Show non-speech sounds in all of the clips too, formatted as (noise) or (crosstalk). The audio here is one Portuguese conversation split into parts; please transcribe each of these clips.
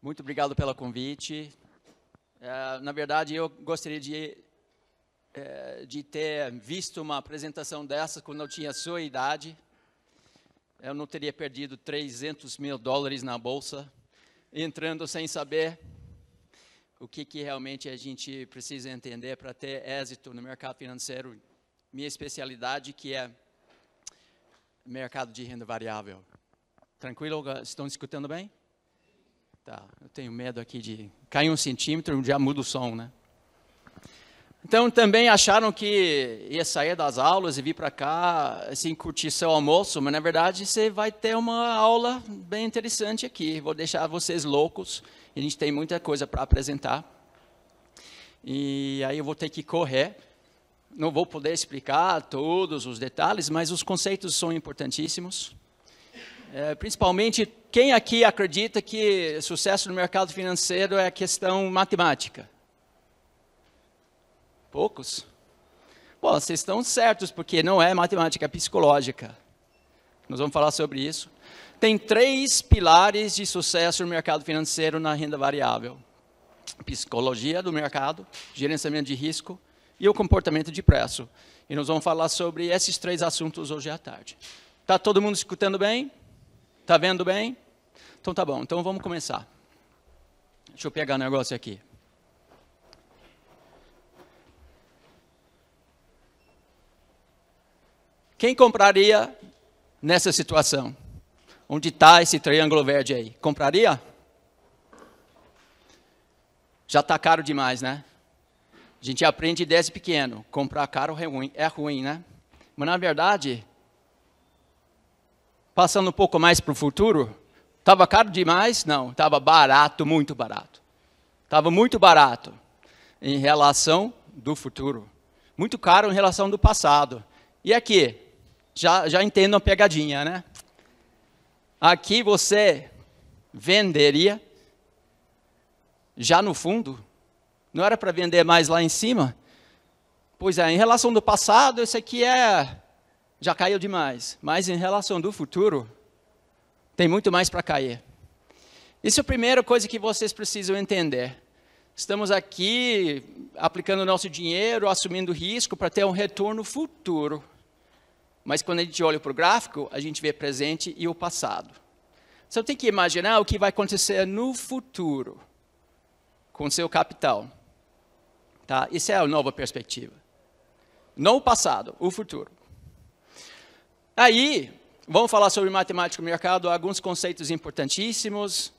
Muito obrigado pelo convite. É, na verdade, eu gostaria de, é, de ter visto uma apresentação dessa quando eu tinha a sua idade. Eu não teria perdido 300 mil dólares na bolsa, entrando sem saber o que, que realmente a gente precisa entender para ter êxito no mercado financeiro. Minha especialidade que é mercado de renda variável. Tranquilo? Estão escutando bem? Tá, eu tenho medo aqui de cair um centímetro, já muda o som, né? Então, também acharam que ia sair das aulas e vir para cá, assim, curtir seu almoço, mas na verdade você vai ter uma aula bem interessante aqui. Vou deixar vocês loucos, a gente tem muita coisa para apresentar. E aí eu vou ter que correr. Não vou poder explicar todos os detalhes, mas os conceitos são importantíssimos. É, principalmente, quem aqui acredita que sucesso no mercado financeiro é questão matemática? Poucos? Bom, vocês estão certos, porque não é matemática psicológica. Nós vamos falar sobre isso. Tem três pilares de sucesso no mercado financeiro na renda variável: psicologia do mercado, gerenciamento de risco e o comportamento de preço. E nós vamos falar sobre esses três assuntos hoje à tarde. Está todo mundo escutando bem? Está vendo bem? Então tá bom, então vamos começar. Deixa eu pegar o um negócio aqui. Quem compraria nessa situação? Onde está esse triângulo verde aí? Compraria? Já está caro demais, né? A gente aprende desde pequeno. Comprar caro é ruim, é ruim, né? Mas na verdade, passando um pouco mais para o futuro, estava caro demais? Não, estava barato, muito barato. Estava muito barato em relação do futuro. Muito caro em relação do passado. E aqui, já, já entendo a pegadinha, né? Aqui você venderia já no fundo. Não era para vender mais lá em cima? Pois é, em relação do passado, esse aqui é já caiu demais. Mas em relação do futuro, tem muito mais para cair. Isso é a primeira coisa que vocês precisam entender. Estamos aqui aplicando nosso dinheiro, assumindo risco para ter um retorno futuro. Mas quando a gente olha para o gráfico, a gente vê presente e o passado. Você tem que imaginar o que vai acontecer no futuro com seu capital. Tá? Isso é a nova perspectiva. Não o passado, o futuro. Aí, vamos falar sobre matemática do mercado, alguns conceitos importantíssimos.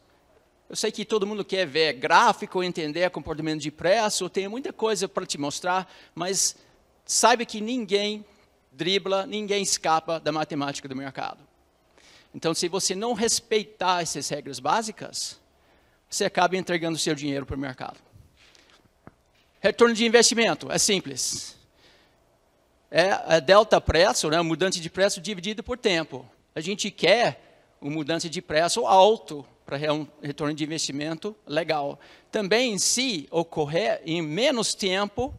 Eu sei que todo mundo quer ver gráfico, entender comportamento de preço, eu tenho muita coisa para te mostrar, mas saiba que ninguém dribla, ninguém escapa da matemática do mercado. Então, se você não respeitar essas regras básicas, você acaba entregando seu dinheiro para o mercado. Retorno de investimento, é simples é a delta preço, né, mudança de preço dividido por tempo. A gente quer uma mudança de preço alto para um retorno de investimento legal. Também, se ocorrer em menos tempo,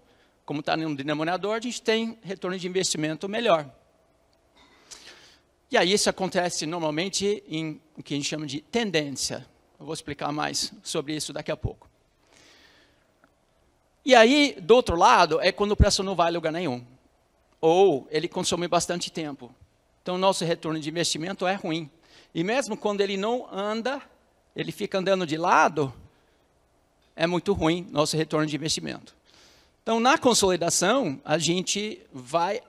como está no denominador, a gente tem retorno de investimento melhor. E aí isso acontece normalmente em o que a gente chama de tendência. Eu vou explicar mais sobre isso daqui a pouco. E aí, do outro lado, é quando o preço não vai a lugar nenhum ou ele consome bastante tempo. Então, nosso retorno de investimento é ruim. E mesmo quando ele não anda, ele fica andando de lado, é muito ruim nosso retorno de investimento. Então, na consolidação, a gente vai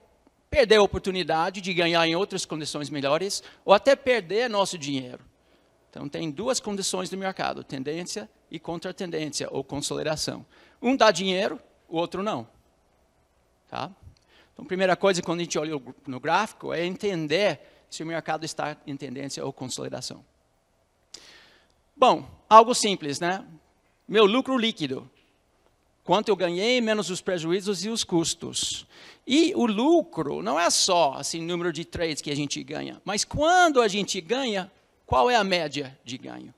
perder a oportunidade de ganhar em outras condições melhores ou até perder nosso dinheiro. Então, tem duas condições do mercado: tendência e contra-tendência, ou consolidação. Um dá dinheiro, o outro não. Tá? Então, a primeira coisa, quando a gente olha no gráfico, é entender se o mercado está em tendência ou consolidação. Bom, algo simples, né? Meu lucro líquido. Quanto eu ganhei, menos os prejuízos e os custos. E o lucro não é só assim número de trades que a gente ganha, mas quando a gente ganha, qual é a média de ganho?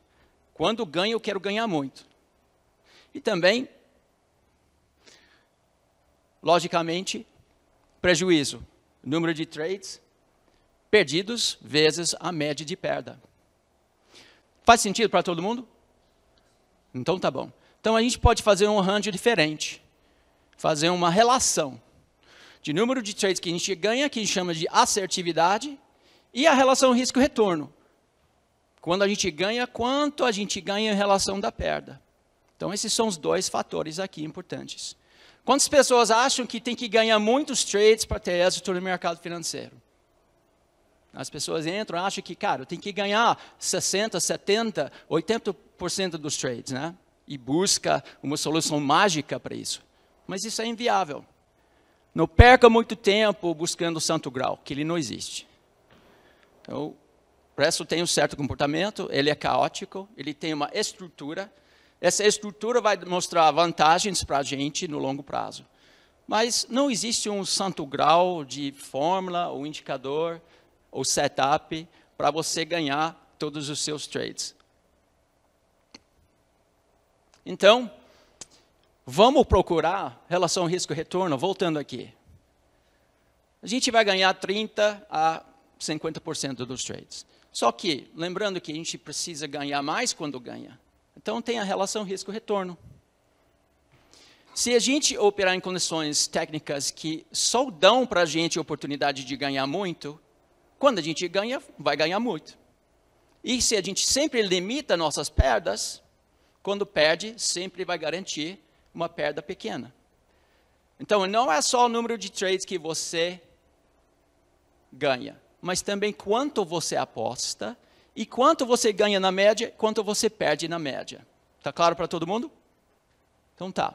Quando ganho, eu quero ganhar muito. E também, logicamente, prejuízo, número de trades perdidos vezes a média de perda. Faz sentido para todo mundo? Então tá bom. Então a gente pode fazer um arranjo diferente. Fazer uma relação de número de trades que a gente ganha, que a gente chama de assertividade, e a relação risco-retorno. Quando a gente ganha, quanto a gente ganha em relação da perda. Então esses são os dois fatores aqui importantes. Quantas pessoas acham que tem que ganhar muitos trades para ter êxito no mercado financeiro? As pessoas entram acham que, cara, tem que ganhar 60, 70, 80% dos trades, né? E busca uma solução mágica para isso. Mas isso é inviável. Não perca muito tempo buscando o santo grau, que ele não existe. Então, o preço tem um certo comportamento, ele é caótico, ele tem uma estrutura. Essa estrutura vai mostrar vantagens para a gente no longo prazo. Mas não existe um santo grau de fórmula ou indicador ou setup para você ganhar todos os seus trades. Então, vamos procurar relação risco-retorno, voltando aqui. A gente vai ganhar 30 a 50% dos trades. Só que, lembrando que a gente precisa ganhar mais quando ganha. Então, tem a relação risco-retorno. Se a gente operar em condições técnicas que só dão para a gente a oportunidade de ganhar muito, quando a gente ganha, vai ganhar muito. E se a gente sempre limita nossas perdas, quando perde, sempre vai garantir uma perda pequena. Então, não é só o número de trades que você ganha, mas também quanto você aposta e quanto você ganha na média, quanto você perde na média. Tá claro para todo mundo? Então tá.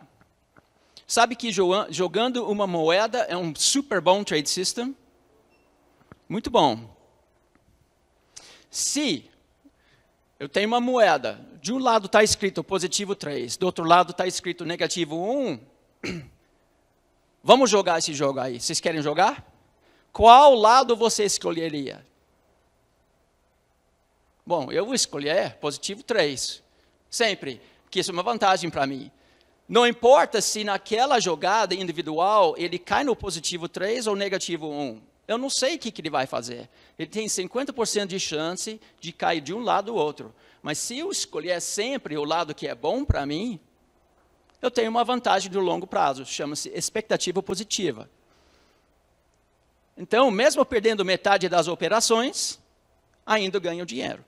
Sabe que jogando uma moeda é um super bom trade system? Muito bom. Se eu tenho uma moeda, de um lado está escrito positivo 3, do outro lado está escrito negativo 1, vamos jogar esse jogo aí. Vocês querem jogar? Qual lado você escolheria? Bom, eu vou escolher positivo 3. Sempre, porque isso é uma vantagem para mim. Não importa se naquela jogada individual ele cai no positivo 3 ou negativo 1. Eu não sei o que, que ele vai fazer. Ele tem 50% de chance de cair de um lado ou outro. Mas se eu escolher sempre o lado que é bom para mim, eu tenho uma vantagem do longo prazo, chama-se expectativa positiva. Então, mesmo perdendo metade das operações, ainda ganho dinheiro.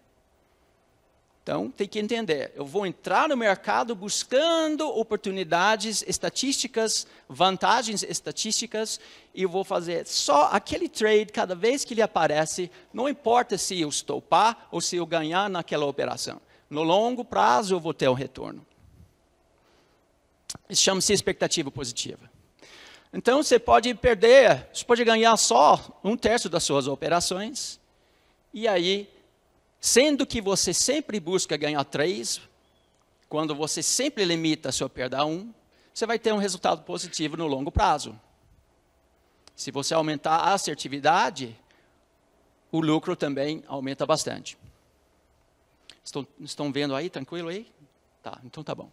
Então, tem que entender, eu vou entrar no mercado buscando oportunidades estatísticas, vantagens estatísticas, e vou fazer só aquele trade cada vez que ele aparece, não importa se eu estopar ou se eu ganhar naquela operação. No longo prazo, eu vou ter um retorno. Isso chama-se expectativa positiva. Então, você pode perder, você pode ganhar só um terço das suas operações, e aí Sendo que você sempre busca ganhar três, quando você sempre limita a sua perda a um, você vai ter um resultado positivo no longo prazo. Se você aumentar a assertividade, o lucro também aumenta bastante. Estão, estão vendo aí? Tranquilo aí? Tá, então tá bom.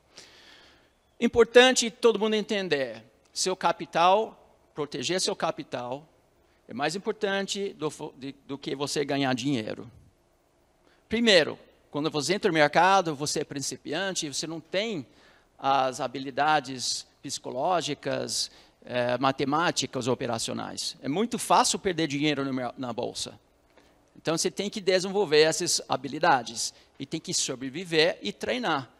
Importante todo mundo entender: seu capital, proteger seu capital, é mais importante do, do que você ganhar dinheiro. Primeiro, quando você entra no mercado, você é principiante, você não tem as habilidades psicológicas, é, matemáticas operacionais. É muito fácil perder dinheiro no, na bolsa. Então você tem que desenvolver essas habilidades e tem que sobreviver e treinar.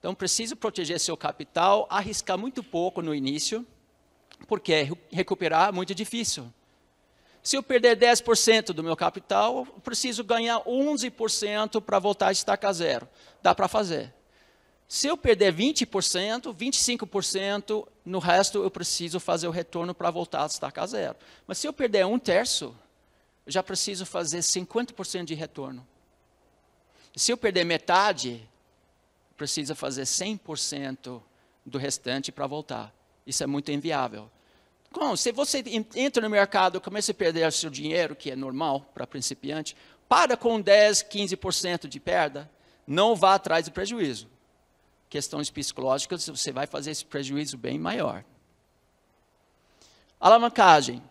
Então precisa proteger seu capital, arriscar muito pouco no início, porque recuperar é muito difícil. Se eu perder 10% do meu capital, preciso ganhar 11% para voltar a estacar zero. Dá para fazer. Se eu perder 20%, 25%, no resto eu preciso fazer o retorno para voltar a estacar zero. Mas se eu perder um terço, eu já preciso fazer 50% de retorno. Se eu perder metade, preciso fazer 100% do restante para voltar. Isso é muito inviável. Bom, se você entra no mercado e começa a perder seu dinheiro, que é normal para principiante, para com 10, 15% de perda, não vá atrás do prejuízo. Questões psicológicas, você vai fazer esse prejuízo bem maior. Alavancagem.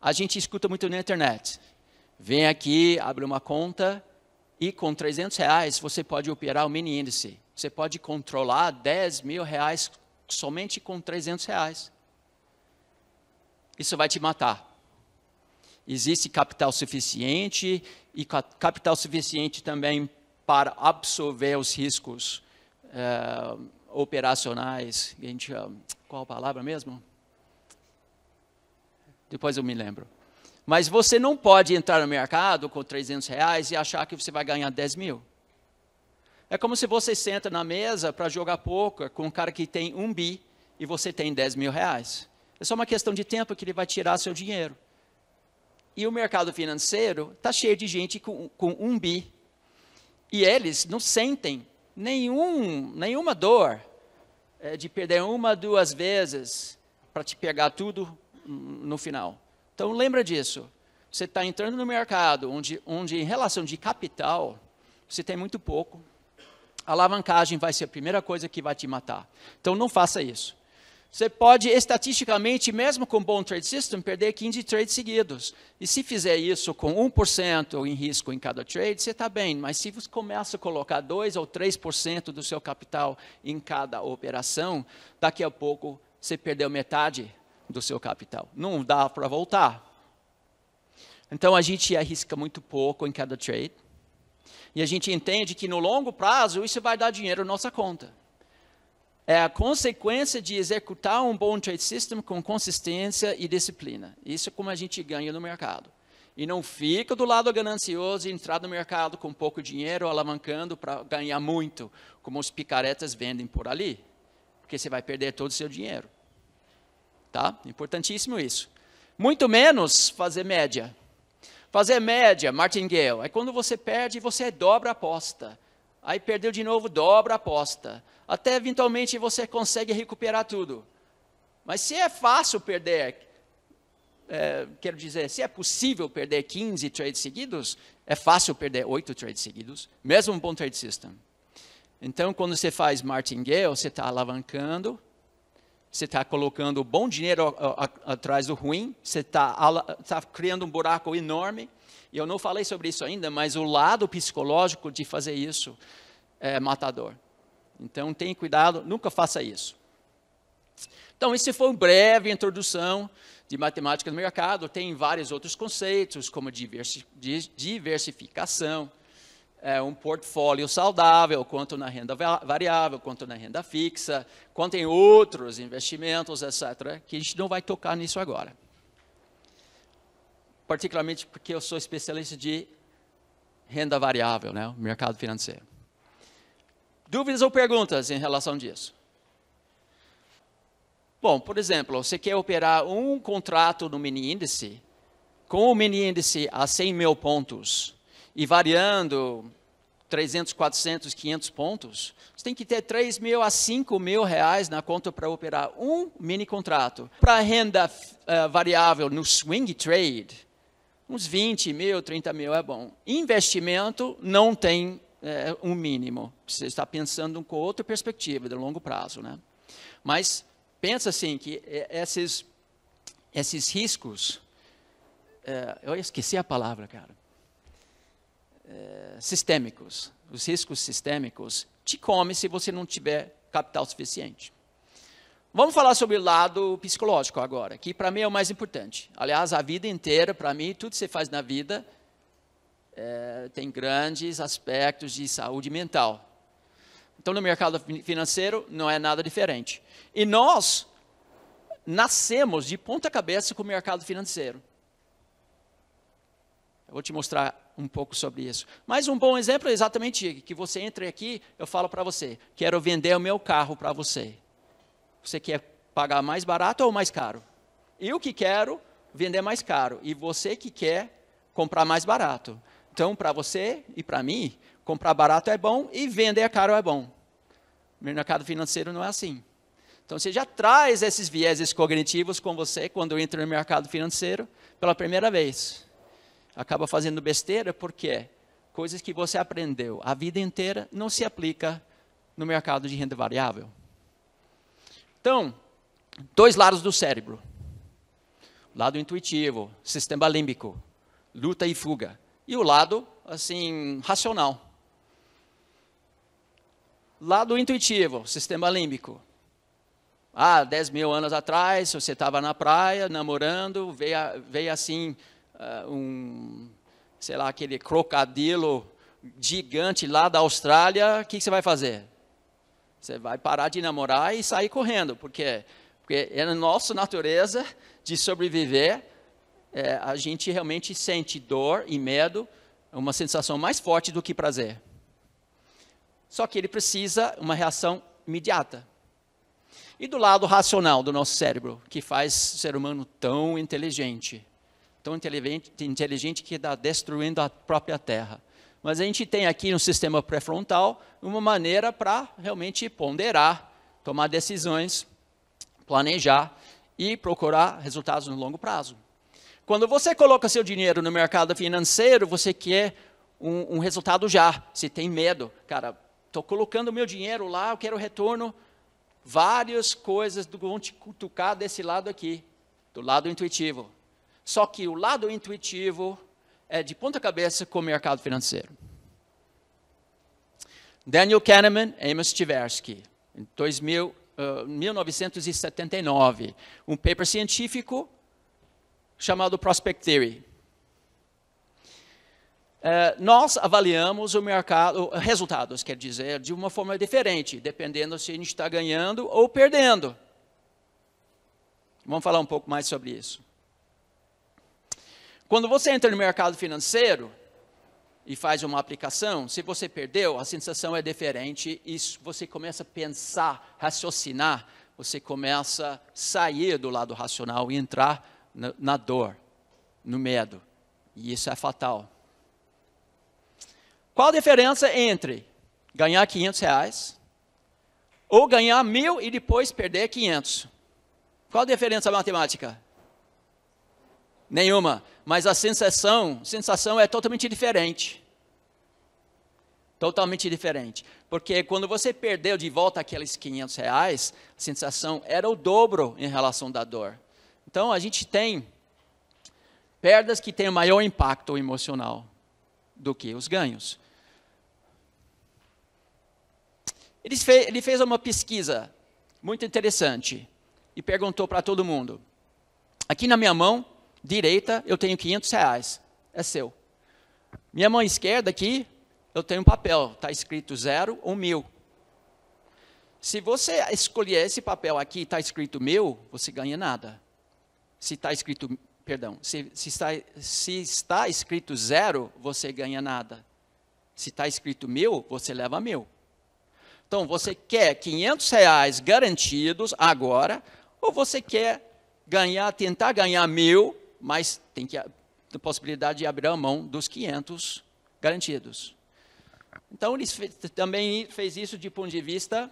A gente escuta muito na internet. Vem aqui, abre uma conta E com 300 reais você pode operar o mini índice. Você pode controlar 10 mil reais somente com 300 reais. Isso vai te matar. Existe capital suficiente e capital suficiente também para absorver os riscos é, operacionais. A gente, qual a palavra mesmo? Depois eu me lembro. Mas você não pode entrar no mercado com 300 reais e achar que você vai ganhar 10 mil. É como se você senta na mesa para jogar poker com um cara que tem um bi e você tem 10 mil reais. É só uma questão de tempo que ele vai tirar seu dinheiro. E o mercado financeiro está cheio de gente com, com um bi. E eles não sentem nenhum, nenhuma dor é, de perder uma, duas vezes para te pegar tudo no final. Então lembra disso. Você está entrando no mercado onde, onde, em relação de capital, você tem muito pouco. Alavancagem vai ser a primeira coisa que vai te matar. Então não faça isso. Você pode, estatisticamente, mesmo com um bom trade system, perder 15 trades seguidos. E se fizer isso com 1% em risco em cada trade, você está bem. Mas se você começa a colocar 2 ou 3% do seu capital em cada operação, daqui a pouco você perdeu metade do seu capital. Não dá para voltar. Então a gente arrisca muito pouco em cada trade. E a gente entende que no longo prazo isso vai dar dinheiro na nossa conta. É a consequência de executar um bom trade system com consistência e disciplina. Isso é como a gente ganha no mercado. E não fica do lado ganancioso e entrar no mercado com pouco dinheiro, alavancando para ganhar muito, como os picaretas vendem por ali. Porque você vai perder todo o seu dinheiro. Tá? Importantíssimo isso. Muito menos fazer média. Fazer média, martingale, é quando você perde, você dobra a aposta. Aí perdeu de novo, dobra a aposta. Até eventualmente você consegue recuperar tudo. Mas se é fácil perder, é, quero dizer, se é possível perder 15 trades seguidos, é fácil perder 8 trades seguidos, mesmo um bom trade system. Então, quando você faz martingale, você está alavancando, você está colocando bom dinheiro atrás do ruim, você está tá criando um buraco enorme. E eu não falei sobre isso ainda, mas o lado psicológico de fazer isso é matador. Então, tenha cuidado, nunca faça isso. Então, esse foi uma breve introdução de matemática no mercado. Tem vários outros conceitos, como diversificação, é, um portfólio saudável, quanto na renda variável, quanto na renda fixa, quanto em outros investimentos, etc., que a gente não vai tocar nisso agora. Particularmente porque eu sou especialista de renda variável, né, mercado financeiro. Dúvidas ou perguntas em relação disso? Bom, por exemplo, você quer operar um contrato no mini índice, com o mini índice a 100 mil pontos, e variando 300, 400, 500 pontos, você tem que ter 3 mil a 5 mil reais na conta para operar um mini contrato. Para renda uh, variável no swing trade, uns 20 mil, 30 mil é bom. Investimento não tem é, um mínimo. Você está pensando com outra perspectiva de longo prazo, né? Mas pensa assim que esses esses riscos, é, eu esqueci a palavra, cara é, sistêmicos, os riscos sistêmicos, te come se você não tiver capital suficiente. Vamos falar sobre o lado psicológico agora, que para mim é o mais importante. Aliás, a vida inteira, para mim, tudo que você faz na vida é, tem grandes aspectos de saúde mental. Então, no mercado financeiro, não é nada diferente. E nós nascemos de ponta cabeça com o mercado financeiro. Eu vou te mostrar um pouco sobre isso. Mas um bom exemplo é exatamente que você entre aqui, eu falo para você, quero vender o meu carro para você. Você quer pagar mais barato ou mais caro? Eu que quero vender mais caro e você que quer comprar mais barato. Então, para você e para mim, comprar barato é bom e vender caro é bom. O mercado financeiro não é assim. Então, você já traz esses vieses cognitivos com você quando entra no mercado financeiro pela primeira vez acaba fazendo besteira porque coisas que você aprendeu a vida inteira não se aplica no mercado de renda variável. Então, dois lados do cérebro. Lado intuitivo, sistema límbico, luta e fuga. e o lado, assim, racional. Lado intuitivo, sistema límbico. Ah, 10 mil anos atrás, você estava na praia, namorando, veio, veio assim, uh, um, sei lá, aquele crocodilo gigante lá da Austrália, o que, que você vai fazer? Você vai parar de namorar e sair correndo, porque, porque é na nossa natureza de sobreviver, é, a gente realmente sente dor e medo, uma sensação mais forte do que prazer. Só que ele precisa uma reação imediata. E do lado racional do nosso cérebro, que faz o ser humano tão inteligente, tão inteligente, inteligente que está destruindo a própria Terra. Mas a gente tem aqui no sistema pré-frontal uma maneira para realmente ponderar, tomar decisões, planejar e procurar resultados no longo prazo. Quando você coloca seu dinheiro no mercado financeiro, você quer um, um resultado já. Você tem medo, cara. Estou colocando meu dinheiro lá, eu quero retorno várias coisas vão te cutucar desse lado aqui, do lado intuitivo. Só que o lado intuitivo é de ponta cabeça com o mercado financeiro. Daniel Kahneman, Amos Tversky, em 2000, uh, 1979, um paper científico chamado Prospect Theory. É, nós avaliamos o mercado, resultados, quer dizer, de uma forma diferente, dependendo se a gente está ganhando ou perdendo. Vamos falar um pouco mais sobre isso. Quando você entra no mercado financeiro e faz uma aplicação, se você perdeu, a sensação é diferente e você começa a pensar, raciocinar, você começa a sair do lado racional e entrar na, na dor, no medo. E isso é fatal. Qual a diferença entre ganhar 500 reais ou ganhar mil e depois perder 500? Qual a diferença matemática? Nenhuma. Mas a sensação, sensação é totalmente diferente. Totalmente diferente. Porque quando você perdeu de volta aqueles 500 reais, a sensação era o dobro em relação da dor. Então a gente tem perdas que têm maior impacto emocional do que os ganhos. Ele fez, ele fez uma pesquisa muito interessante e perguntou para todo mundo: aqui na minha mão direita eu tenho 500 reais, é seu. Minha mão esquerda aqui eu tenho um papel, está escrito zero ou mil. Se você escolher esse papel aqui, está escrito mil, você ganha nada. Se está escrito, perdão, se, se, está, se está escrito zero, você ganha nada. Se está escrito mil, você leva mil. Então, você quer 500 reais garantidos agora, ou você quer ganhar, tentar ganhar mil, mas tem que a possibilidade de abrir a mão dos 500 garantidos. Então, ele também fez isso de ponto de vista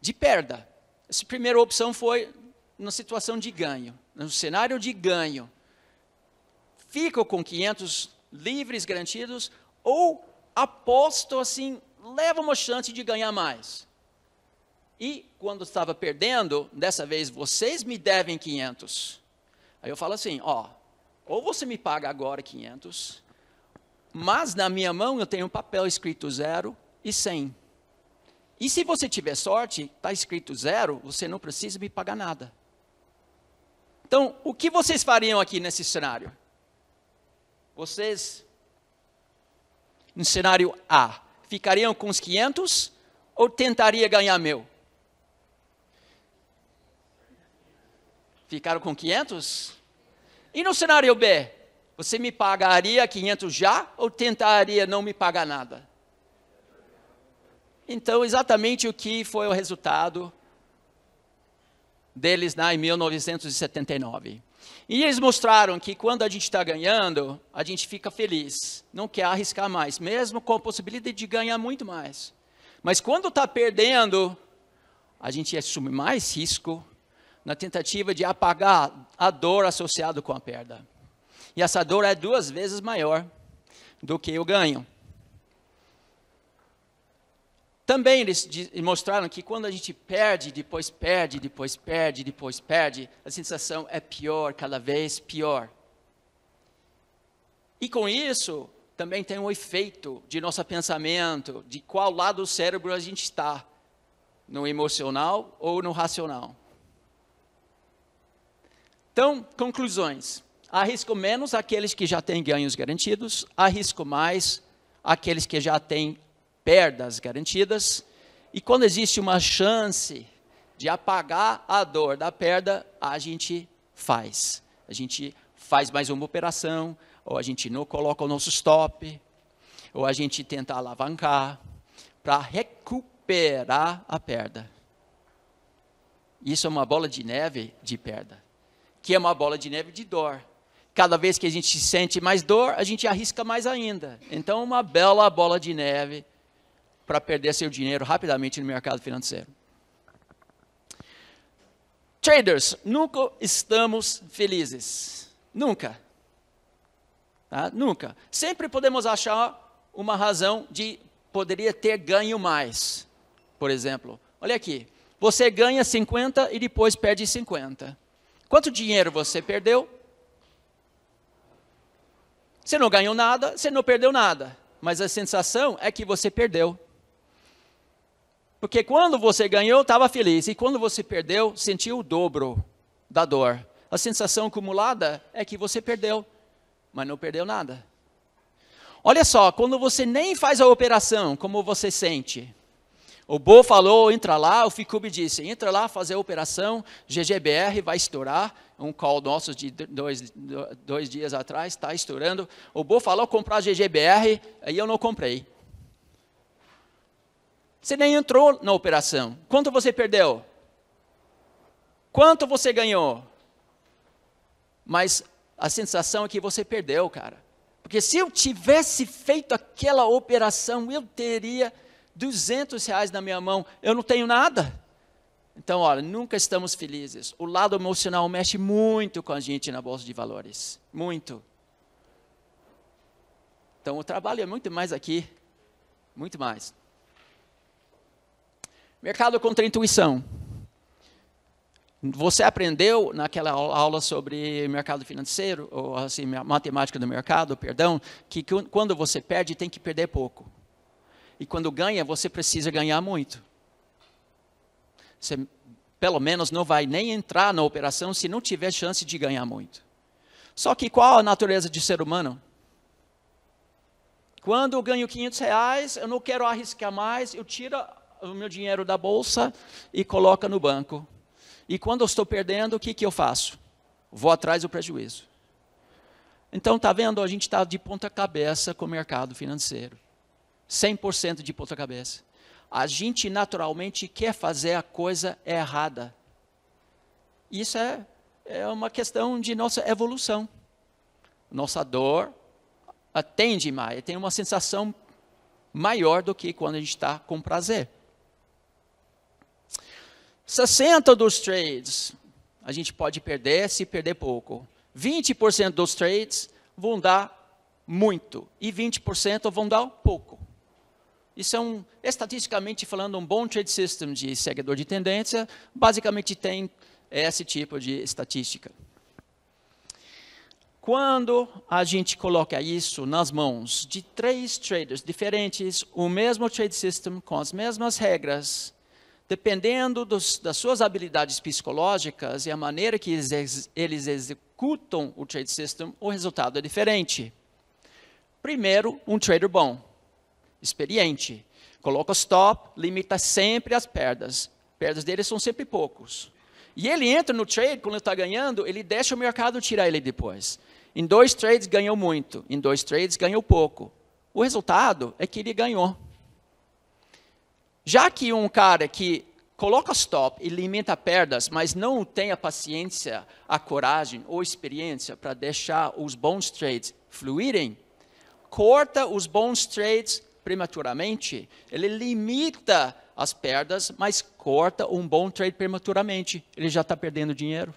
de perda. Essa primeira opção foi na situação de ganho, no cenário de ganho. Fico com 500 livres garantidos ou aposto assim leva uma chance de ganhar mais. E quando estava perdendo, dessa vez vocês me devem 500. Aí eu falo assim, ó, ou você me paga agora 500, mas na minha mão eu tenho um papel escrito zero e 100. E se você tiver sorte, está escrito zero, você não precisa me pagar nada. Então, o que vocês fariam aqui nesse cenário? Vocês, no cenário A, ficariam com os 500 ou tentaria ganhar mil? Ficaram com 500? E no cenário B, você me pagaria 500 já ou tentaria não me pagar nada? Então, exatamente o que foi o resultado deles lá em 1979. E eles mostraram que quando a gente está ganhando, a gente fica feliz, não quer arriscar mais, mesmo com a possibilidade de ganhar muito mais. Mas quando está perdendo, a gente assume mais risco na tentativa de apagar a dor associada com a perda. E essa dor é duas vezes maior do que o ganho. Também eles mostraram que quando a gente perde, depois perde, depois perde, depois perde, a sensação é pior, cada vez pior. E com isso, também tem um efeito de nosso pensamento, de qual lado do cérebro a gente está, no emocional ou no racional. Então, conclusões. Arrisco menos aqueles que já têm ganhos garantidos, arrisco mais aqueles que já têm perdas garantidas. E quando existe uma chance de apagar a dor da perda, a gente faz. A gente faz mais uma operação, ou a gente não coloca o nosso stop, ou a gente tenta alavancar para recuperar a perda. Isso é uma bola de neve de perda, que é uma bola de neve de dor. Cada vez que a gente sente mais dor, a gente arrisca mais ainda. Então, uma bela bola de neve para perder seu dinheiro rapidamente no mercado financeiro. Traders, nunca estamos felizes. Nunca. Tá? Nunca. Sempre podemos achar uma razão de poderia ter ganho mais. Por exemplo, olha aqui. Você ganha 50 e depois perde 50. Quanto dinheiro você perdeu? Você não ganhou nada, você não perdeu nada. Mas a sensação é que você perdeu. Porque quando você ganhou, estava feliz. E quando você perdeu, sentiu o dobro da dor. A sensação acumulada é que você perdeu, mas não perdeu nada. Olha só, quando você nem faz a operação, como você sente? O Bo falou, entra lá, o Ficube disse, entra lá fazer a operação, GGBR vai estourar, um call nosso de dois, dois dias atrás, está estourando. O Bo falou comprar GGBR, aí eu não comprei. Você nem entrou na operação. Quanto você perdeu? Quanto você ganhou? Mas a sensação é que você perdeu, cara. Porque se eu tivesse feito aquela operação, eu teria 200 reais na minha mão. Eu não tenho nada. Então, olha, nunca estamos felizes. O lado emocional mexe muito com a gente na bolsa de valores. Muito. Então, o trabalho é muito mais aqui. Muito mais. Mercado contra intuição. Você aprendeu naquela aula sobre mercado financeiro, ou assim, matemática do mercado, perdão, que quando você perde tem que perder pouco. E quando ganha, você precisa ganhar muito. Você, pelo menos, não vai nem entrar na operação se não tiver chance de ganhar muito. Só que qual a natureza de ser humano? Quando eu ganho 500 reais, eu não quero arriscar mais, eu tiro o meu dinheiro da bolsa e coloca no banco. E quando eu estou perdendo, o que, que eu faço? Vou atrás do prejuízo. Então, está vendo? A gente está de ponta cabeça com o mercado financeiro. 100% de ponta cabeça. A gente naturalmente quer fazer a coisa errada. Isso é, é uma questão de nossa evolução. Nossa dor atende mais, tem uma sensação maior do que quando a gente está com prazer. 60 dos trades a gente pode perder se perder pouco. 20% dos trades vão dar muito e 20% vão dar pouco. É um, estatisticamente falando, um bom trade system de seguidor de tendência, basicamente tem esse tipo de estatística. Quando a gente coloca isso nas mãos de três traders diferentes, o mesmo trade system, com as mesmas regras, dependendo dos, das suas habilidades psicológicas e a maneira que eles, eles executam o trade system, o resultado é diferente. Primeiro, um trader bom, experiente, coloca stop, limita sempre as perdas. Perdas dele são sempre poucos. E ele entra no trade, quando está ganhando, ele deixa o mercado tirar ele depois. Em dois trades ganhou muito, em dois trades ganhou pouco. O resultado é que ele ganhou. Já que um cara que coloca stop e limita perdas, mas não tem a paciência, a coragem ou experiência para deixar os bons trades fluírem, corta os bons trades prematuramente, ele limita as perdas, mas corta um bom trade prematuramente, ele já está perdendo dinheiro.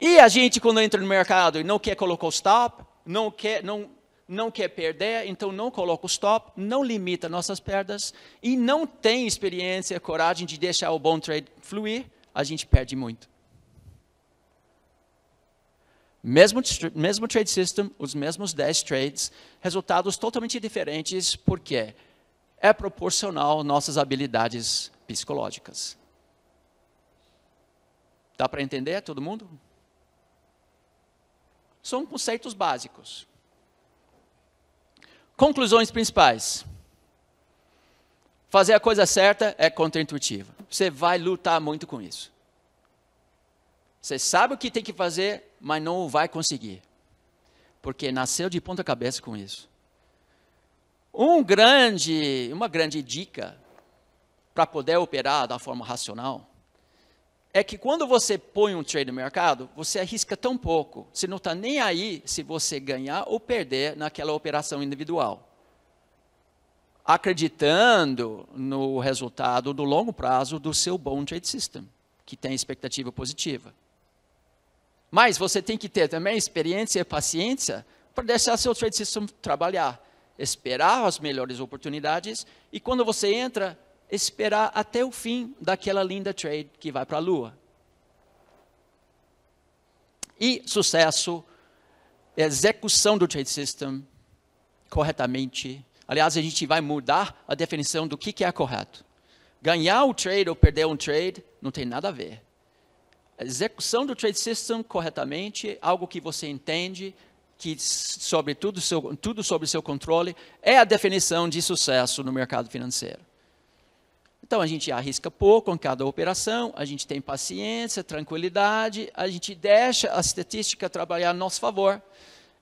E a gente, quando entra no mercado e não quer colocar o stop, não quer, não, não quer perder, então não coloca o stop, não limita nossas perdas e não tem experiência, coragem de deixar o bom trade fluir, a gente perde muito. Mesmo, mesmo trade system, os mesmos 10 trades, resultados totalmente diferentes, porque é proporcional nossas habilidades psicológicas. Dá para entender todo mundo? São conceitos básicos. Conclusões principais. Fazer a coisa certa é contraintuitivo. Você vai lutar muito com isso. Você sabe o que tem que fazer, mas não vai conseguir. Porque nasceu de ponta cabeça com isso. Um grande, uma grande dica para poder operar da forma racional é que quando você põe um trade no mercado, você arrisca tão pouco, você não está nem aí se você ganhar ou perder naquela operação individual. Acreditando no resultado do longo prazo do seu bom trade system, que tem expectativa positiva. Mas você tem que ter também experiência e paciência para deixar seu trade system trabalhar, esperar as melhores oportunidades e quando você entra, esperar até o fim daquela linda trade que vai para a lua. E sucesso, execução do trade system corretamente. Aliás, a gente vai mudar a definição do que, é correto. Ganhar o trade ou perder um trade não tem nada a ver. Execução do trade system corretamente, algo que você entende, que sobre tudo, seu, tudo sobre seu controle, é a definição de sucesso no mercado financeiro. Então a gente arrisca pouco em cada operação, a gente tem paciência, tranquilidade, a gente deixa a estatística trabalhar a nosso favor.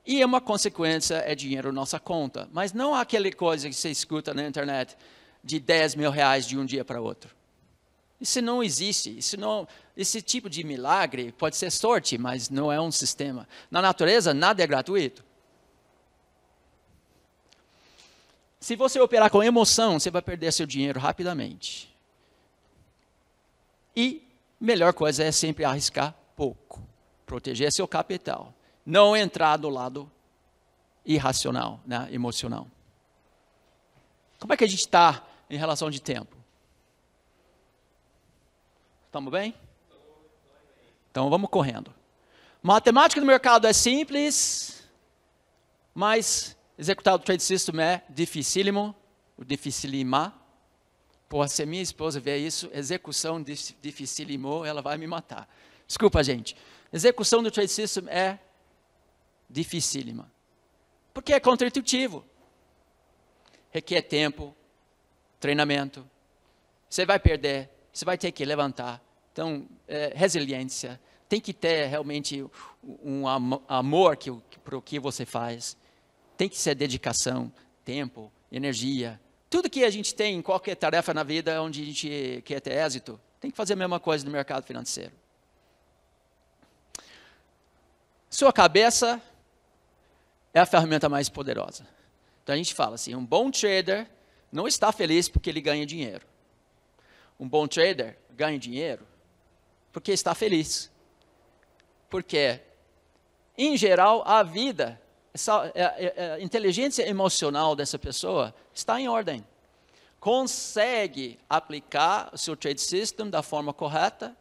E uma consequência é dinheiro nossa conta. Mas não aquela coisa que você escuta na internet de 10 mil reais de um dia para outro. Isso não existe. Isso não, esse tipo de milagre pode ser sorte, mas não é um sistema. Na natureza, nada é gratuito. Se você operar com emoção, você vai perder seu dinheiro rapidamente. E melhor coisa é sempre arriscar pouco, proteger seu capital, não entrar do lado irracional, né, emocional. Como é que a gente está em relação de tempo? Estamos bem? Então vamos correndo. Matemática do mercado é simples, mas Executar o trade system é dificílimo, o dificílima. Porra, se minha esposa ver isso, execução dificílimo, ela vai me matar. Desculpa, gente. Execução do trade system é dificílima. Porque é contraintuitivo. Requer tempo, treinamento. Você vai perder, você vai ter que levantar. Então, é, resiliência. Tem que ter realmente um amor que, para o que você faz tem que ser dedicação, tempo, energia. Tudo que a gente tem em qualquer tarefa na vida onde a gente quer ter êxito, tem que fazer a mesma coisa no mercado financeiro. Sua cabeça é a ferramenta mais poderosa. Então a gente fala assim: um bom trader não está feliz porque ele ganha dinheiro. Um bom trader ganha dinheiro porque está feliz. Porque, em geral, a vida essa, a, é, é, é, a inteligência emocional dessa pessoa está em ordem. Consegue aplicar o seu trade system da forma correta,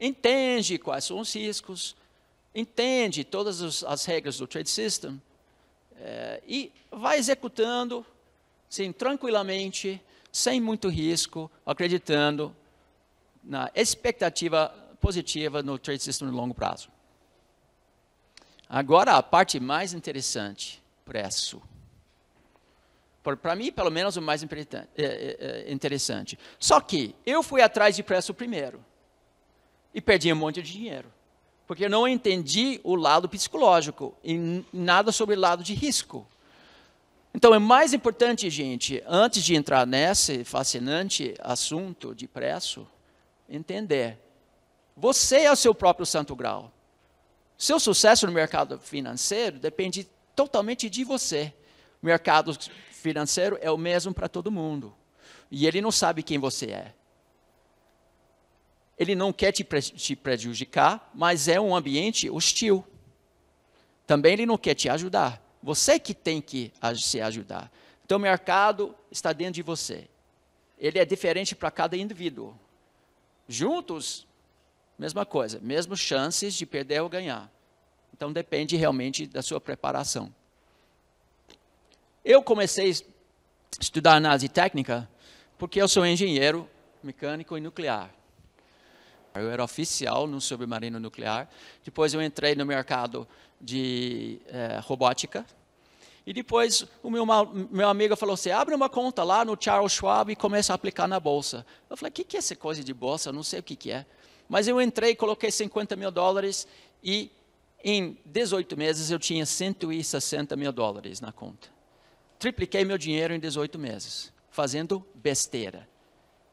entende quais são os riscos, entende todas as regras do trade system é, e vai executando sim, tranquilamente, sem muito risco, acreditando na expectativa positiva no trade system no longo prazo. Agora, a parte mais interessante, preço. Para mim, pelo menos, o mais é, é, é, interessante. Só que eu fui atrás de preço primeiro. E perdi um monte de dinheiro. Porque eu não entendi o lado psicológico e nada sobre o lado de risco. Então, é mais importante, gente, antes de entrar nesse fascinante assunto de preço, entender. Você é o seu próprio santo grau. Seu sucesso no mercado financeiro depende totalmente de você. O mercado financeiro é o mesmo para todo mundo. E ele não sabe quem você é. Ele não quer te, te prejudicar, mas é um ambiente hostil. Também ele não quer te ajudar. Você que tem que se ajudar. Então o mercado está dentro de você. Ele é diferente para cada indivíduo. Juntos, Mesma coisa, mesmas chances de perder ou ganhar. Então depende realmente da sua preparação. Eu comecei a estudar análise técnica porque eu sou engenheiro mecânico e nuclear. Eu era oficial no submarino nuclear. Depois eu entrei no mercado de eh, robótica. E depois o meu, meu amigo falou assim, abre uma conta lá no Charles Schwab e começa a aplicar na bolsa. Eu falei, o que, que é essa coisa de bolsa? Eu não sei o que, que é. Mas eu entrei, coloquei 50 mil dólares e em 18 meses eu tinha 160 mil dólares na conta. Tripliquei meu dinheiro em 18 meses, fazendo besteira.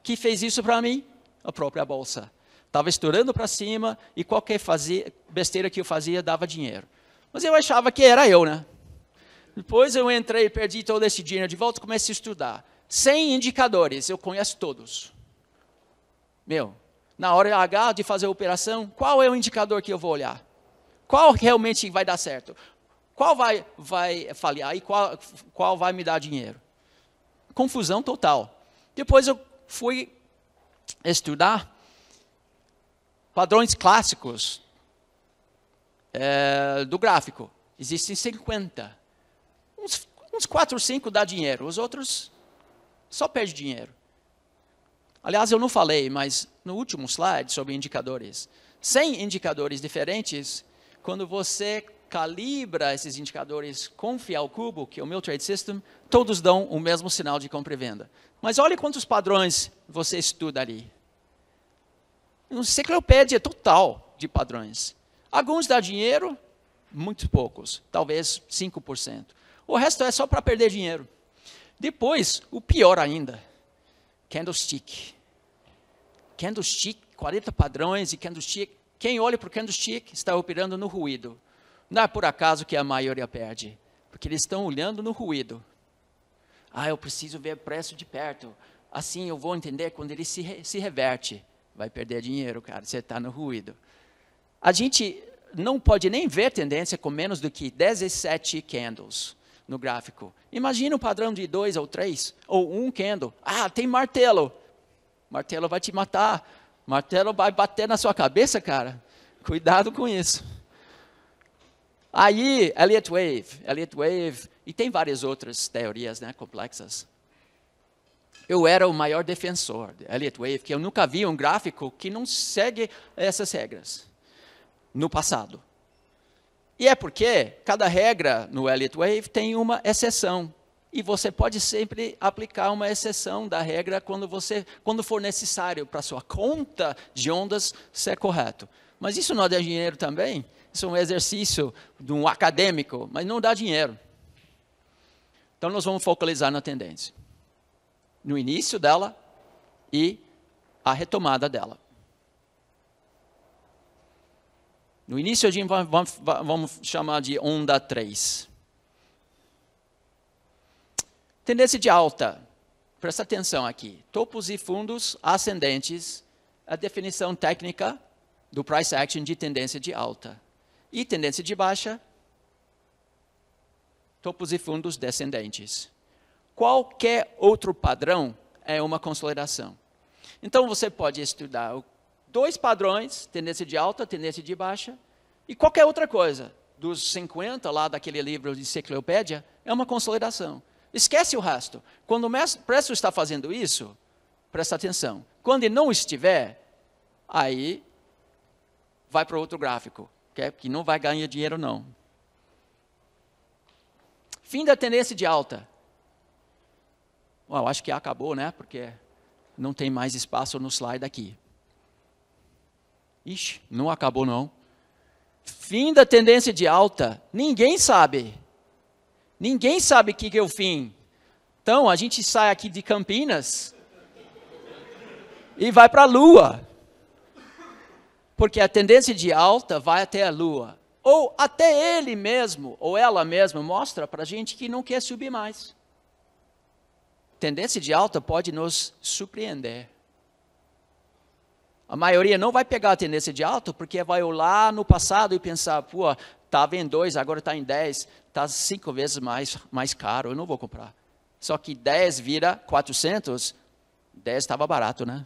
Que fez isso para mim? A própria bolsa. Estava estourando para cima e qualquer fazia, besteira que eu fazia dava dinheiro. Mas eu achava que era eu, né? Depois eu entrei, perdi todo esse dinheiro de volta, comecei a estudar. 100 indicadores, eu conheço todos. Meu, na hora H de fazer a operação, qual é o indicador que eu vou olhar? Qual realmente vai dar certo? Qual vai, vai falhar e qual, qual vai me dar dinheiro? Confusão total. Depois eu fui estudar padrões clássicos é, do gráfico. Existem 50. Uns, uns 4 ou 5 dá dinheiro, os outros só perde dinheiro. Aliás, eu não falei, mas no último slide sobre indicadores. 100 indicadores diferentes, quando você calibra esses indicadores com fiel cubo, que é o meu trade system, todos dão o mesmo sinal de compra e venda. Mas olhe quantos padrões você estuda ali. Uma enciclopédia total de padrões. Alguns dá dinheiro, muito poucos, talvez 5%. O resto é só para perder dinheiro. Depois, o pior ainda, candlestick. Candlestick, 40 padrões e candlestick. Quem olha para o candlestick está operando no ruído. Não é por acaso que a maioria perde, porque eles estão olhando no ruído. Ah, eu preciso ver o preço de perto. Assim eu vou entender quando ele se, se reverte. Vai perder dinheiro, cara, você está no ruído. A gente não pode nem ver tendência com menos do que 17 candles no gráfico. Imagina um padrão de dois ou três, ou um candle. Ah, tem martelo. Martelo vai te matar. Martelo vai bater na sua cabeça, cara. Cuidado com isso. Aí, Elliott Wave, Elliott Wave, e tem várias outras teorias né, complexas. Eu era o maior defensor de Elliott Wave, que eu nunca vi um gráfico que não segue essas regras no passado. E é porque cada regra no Elliott Wave tem uma exceção. E você pode sempre aplicar uma exceção da regra quando, você, quando for necessário para sua conta de ondas ser correto. Mas isso não dá dinheiro também? Isso é um exercício de um acadêmico, mas não dá dinheiro. Então nós vamos focalizar na tendência. No início dela e a retomada dela. No início a gente vamos chamar de onda 3. Tendência de alta. Presta atenção aqui. Topos e fundos ascendentes, a definição técnica do price action de tendência de alta. E tendência de baixa, topos e fundos descendentes. Qualquer outro padrão é uma consolidação. Então você pode estudar dois padrões, tendência de alta, tendência de baixa, e qualquer outra coisa. Dos 50 lá daquele livro de enciclopédia, é uma consolidação. Esquece o resto. Quando o preço está fazendo isso, presta atenção. Quando ele não estiver, aí vai para outro gráfico, que, que não vai ganhar dinheiro não. Fim da tendência de alta. Uau, acho que acabou, né? Porque não tem mais espaço no slide aqui. Ixi, não acabou não. Fim da tendência de alta. Ninguém sabe. Ninguém sabe o que, que é o fim. Então, a gente sai aqui de Campinas e vai para a Lua. Porque a tendência de alta vai até a Lua. Ou até ele mesmo, ou ela mesma, mostra para a gente que não quer subir mais. Tendência de alta pode nos surpreender. A maioria não vai pegar a tendência de alta porque vai olhar no passado e pensar, pô, estava em 2, agora está em 10, está cinco vezes mais, mais caro, eu não vou comprar. Só que 10 vira 400, 10 estava barato, né?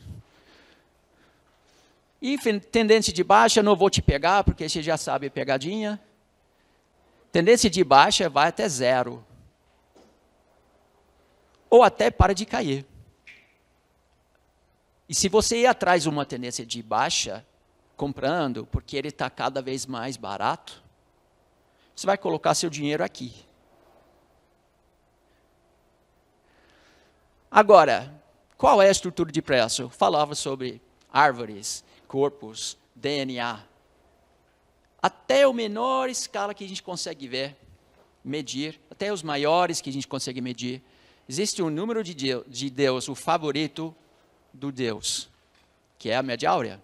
E tendência de baixa, não vou te pegar, porque você já sabe a pegadinha. Tendência de baixa vai até zero. Ou até para de cair. E se você ir atrás de uma tendência de baixa, comprando, porque ele está cada vez mais barato, você vai colocar seu dinheiro aqui. Agora, qual é a estrutura de preço? Falava sobre árvores, corpos, DNA. Até a menor escala que a gente consegue ver, medir, até os maiores que a gente consegue medir, existe um número de Deus, de Deus o favorito do Deus, que é a média áurea.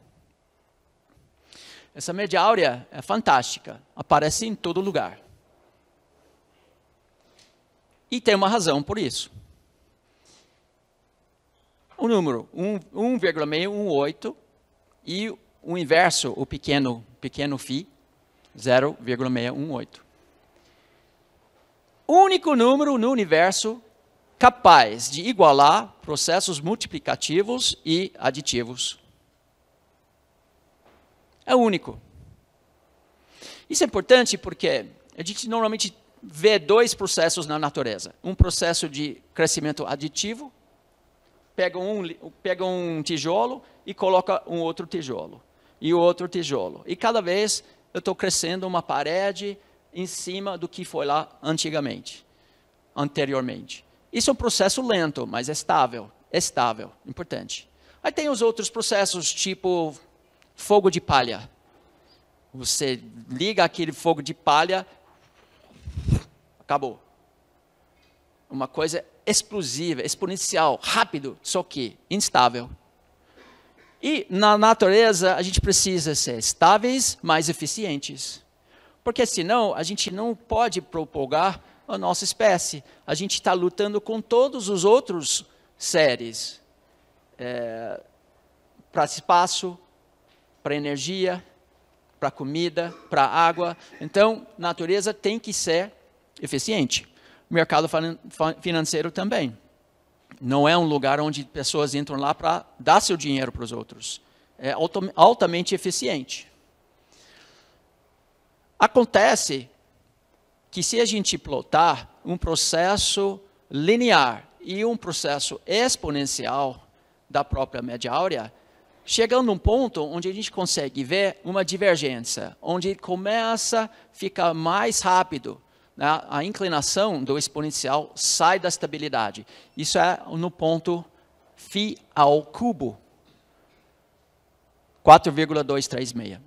Essa média áurea é fantástica, aparece em todo lugar. E tem uma razão por isso. O número 1,618 e o inverso, o pequeno, pequeno φ, 0,618. Único número no universo capaz de igualar processos multiplicativos e aditivos. É único. Isso é importante porque a gente normalmente vê dois processos na natureza. Um processo de crescimento aditivo, pega um, pega um tijolo e coloca um outro tijolo. E outro tijolo. E cada vez eu estou crescendo uma parede em cima do que foi lá antigamente, anteriormente. Isso é um processo lento, mas estável. Estável, importante. Aí tem os outros processos, tipo fogo de palha. Você liga aquele fogo de palha, acabou. Uma coisa explosiva, exponencial, rápido, só que instável. E na natureza a gente precisa ser estáveis, mais eficientes. Porque senão a gente não pode propagar a nossa espécie. A gente está lutando com todos os outros seres. É, para espaço, para energia, para comida, para água. Então, natureza tem que ser eficiente. O mercado financeiro também. Não é um lugar onde pessoas entram lá para dar seu dinheiro para os outros. É altamente eficiente. Acontece que se a gente plotar um processo linear e um processo exponencial da própria média áurea, chegando num ponto onde a gente consegue ver uma divergência, onde começa a ficar mais rápido, né? a inclinação do exponencial sai da estabilidade. Isso é no ponto φ ao cubo, 4,236.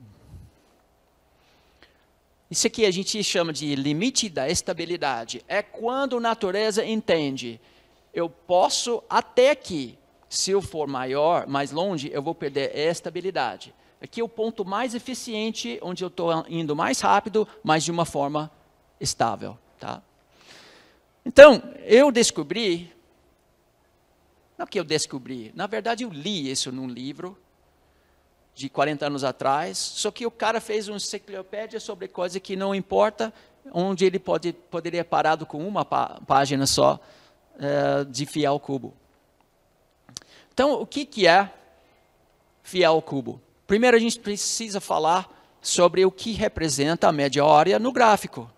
Isso aqui a gente chama de limite da estabilidade. É quando a natureza entende, eu posso até aqui, se eu for maior, mais longe, eu vou perder a estabilidade. Aqui é o ponto mais eficiente, onde eu estou indo mais rápido, mas de uma forma estável. Tá? Então, eu descobri, não que eu descobri, na verdade eu li isso num livro de 40 anos atrás, só que o cara fez uma enciclopédia sobre coisa que não importa, onde ele pode, poderia parado com uma pá página só é, de fiel cubo. Então, o que, que é fiel cubo? Primeiro, a gente precisa falar sobre o que representa a média áurea no gráfico.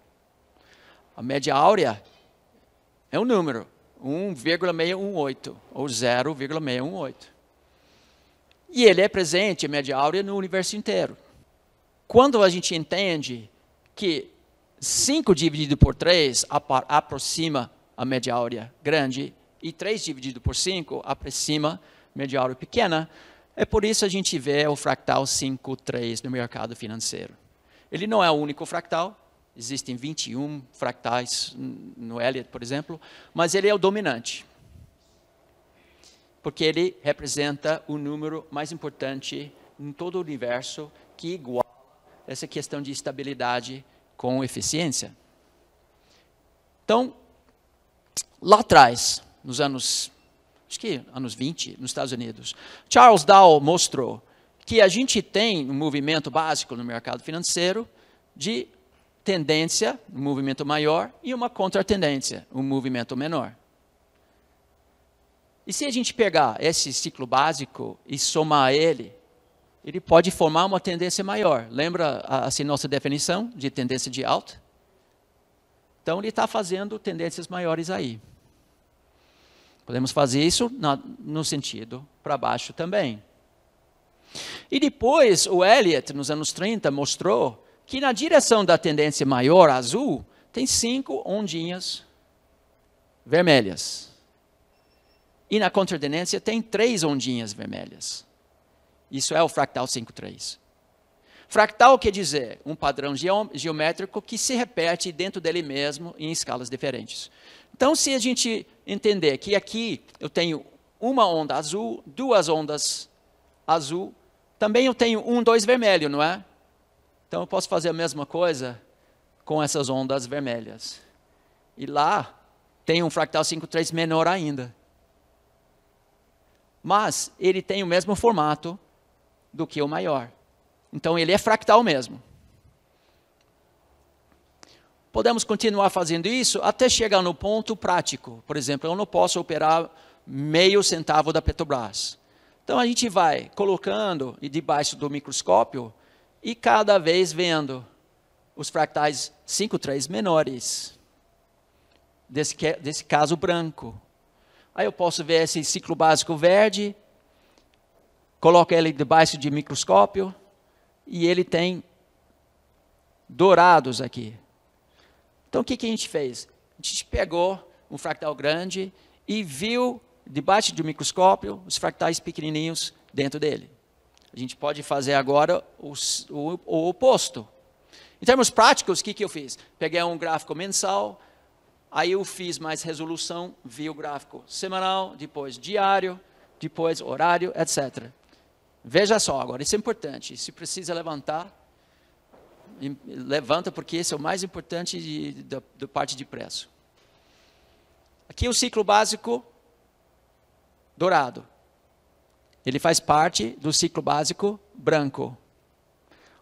A média áurea é um número, 1,618 ou 0,618. E ele é presente, a média áurea, no universo inteiro. Quando a gente entende que 5 dividido por 3 aproxima a média áurea grande, e 3 dividido por 5 aproxima média áurea pequena, é por isso a gente vê o fractal 5, 3 no mercado financeiro. Ele não é o único fractal, existem 21 fractais no Elliott, por exemplo, mas ele é o dominante. Porque ele representa o número mais importante em todo o universo que iguala essa questão de estabilidade com eficiência. Então, lá atrás, nos anos, acho que anos 20, nos Estados Unidos, Charles Dow mostrou que a gente tem um movimento básico no mercado financeiro de tendência, um movimento maior, e uma contratendência, um movimento menor. E se a gente pegar esse ciclo básico e somar ele, ele pode formar uma tendência maior. Lembra assim nossa definição de tendência de alta? Então ele está fazendo tendências maiores aí. Podemos fazer isso no sentido para baixo também. E depois o Elliot, nos anos 30, mostrou que na direção da tendência maior azul tem cinco ondinhas vermelhas. E na contratendência tem três ondinhas vermelhas. Isso é o fractal 5,3. Fractal quer dizer um padrão geométrico que se repete dentro dele mesmo em escalas diferentes. Então, se a gente entender que aqui eu tenho uma onda azul, duas ondas azul, também eu tenho um, dois vermelho, não é? Então eu posso fazer a mesma coisa com essas ondas vermelhas. E lá tem um fractal 5,3 menor ainda. Mas ele tem o mesmo formato do que o maior. Então ele é fractal mesmo. Podemos continuar fazendo isso até chegar no ponto prático. Por exemplo, eu não posso operar meio centavo da Petrobras. Então a gente vai colocando debaixo do microscópio e cada vez vendo os fractais 5, 3 menores. Desse, desse caso branco. Aí eu posso ver esse ciclo básico verde, coloco ele debaixo de microscópio, e ele tem dourados aqui. Então o que, que a gente fez? A gente pegou um fractal grande e viu debaixo do microscópio os fractais pequenininhos dentro dele. A gente pode fazer agora o, o, o oposto. Em termos práticos, o que, que eu fiz? Peguei um gráfico mensal, aí eu fiz mais resolução, vi o gráfico semanal, depois diário, depois horário, etc. Veja só agora, isso é importante. Se precisa levantar, levanta porque esse é o mais importante da parte de preço. Aqui o ciclo básico dourado. Ele faz parte do ciclo básico branco.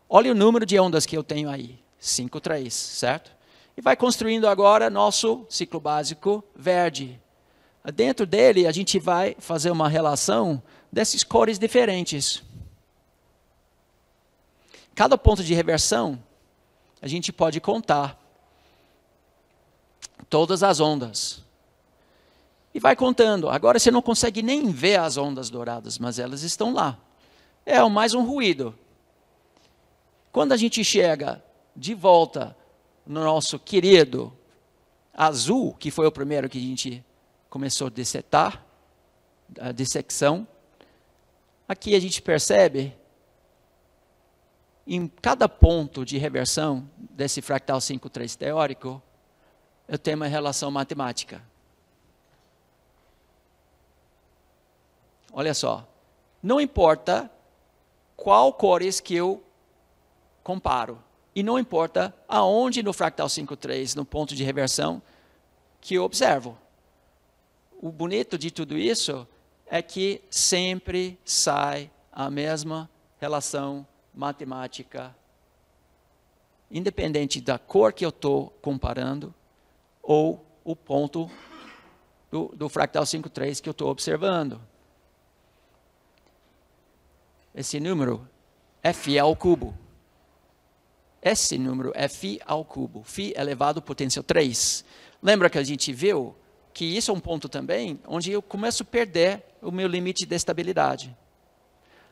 Olha o número de ondas que eu tenho aí, 5, 3, certo? E vai construindo agora nosso ciclo básico verde. Dentro dele, a gente vai fazer uma relação dessas cores diferentes. Cada ponto de reversão, a gente pode contar todas as ondas. E vai contando. Agora você não consegue nem ver as ondas douradas, mas elas estão lá. É mais um ruído. Quando a gente chega de volta no nosso querido azul, que foi o primeiro que a gente começou a dissetar, a dissecção, Aqui a gente percebe, em cada ponto de reversão desse fractal 5,3 teórico, eu tenho uma relação matemática. Olha só, não importa qual cores que eu comparo, e não importa aonde no fractal 5,3, no ponto de reversão, que eu observo. O bonito de tudo isso é que sempre sai a mesma relação matemática, independente da cor que eu estou comparando ou o ponto do, do fractal 5,3 que eu estou observando. Esse número é f ao cubo. Esse número é φ ao cubo, φ é elevado potencial 3. Lembra que a gente viu que isso é um ponto também onde eu começo a perder o meu limite de estabilidade.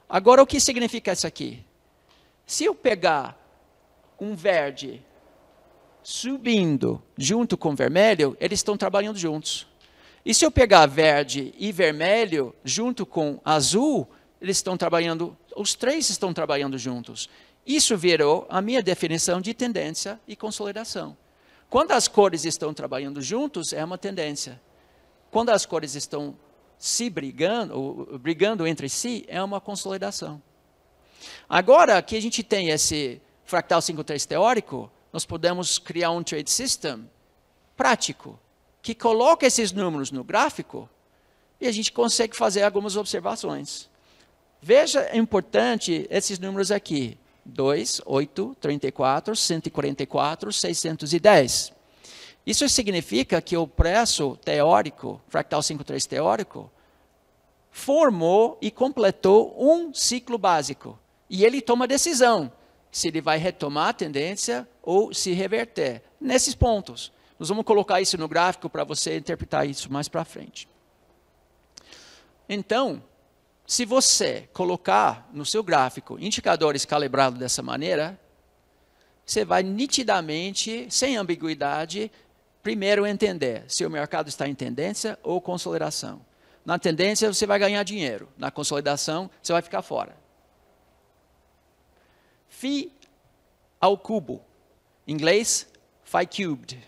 Agora, o que significa isso aqui? Se eu pegar um verde subindo junto com vermelho, eles estão trabalhando juntos. E se eu pegar verde e vermelho junto com azul, eles estão trabalhando, os três estão trabalhando juntos. Isso virou a minha definição de tendência e consolidação. Quando as cores estão trabalhando juntos, é uma tendência. Quando as cores estão se brigando, brigando entre si, é uma consolidação. Agora que a gente tem esse fractal 5.3 teórico, nós podemos criar um trade system prático, que coloca esses números no gráfico e a gente consegue fazer algumas observações. Veja, é importante esses números aqui. 2, 8, 34, 144, 610. Isso significa que o preço teórico, fractal 5.3 teórico, formou e completou um ciclo básico. E ele toma decisão se ele vai retomar a tendência ou se reverter nesses pontos. Nós vamos colocar isso no gráfico para você interpretar isso mais para frente. Então, se você colocar no seu gráfico indicadores calibrados dessa maneira, você vai nitidamente, sem ambiguidade, primeiro entender se o mercado está em tendência ou consolidação. Na tendência, você vai ganhar dinheiro. Na consolidação, você vai ficar fora. Phi ao cubo. Em inglês, phi cubed.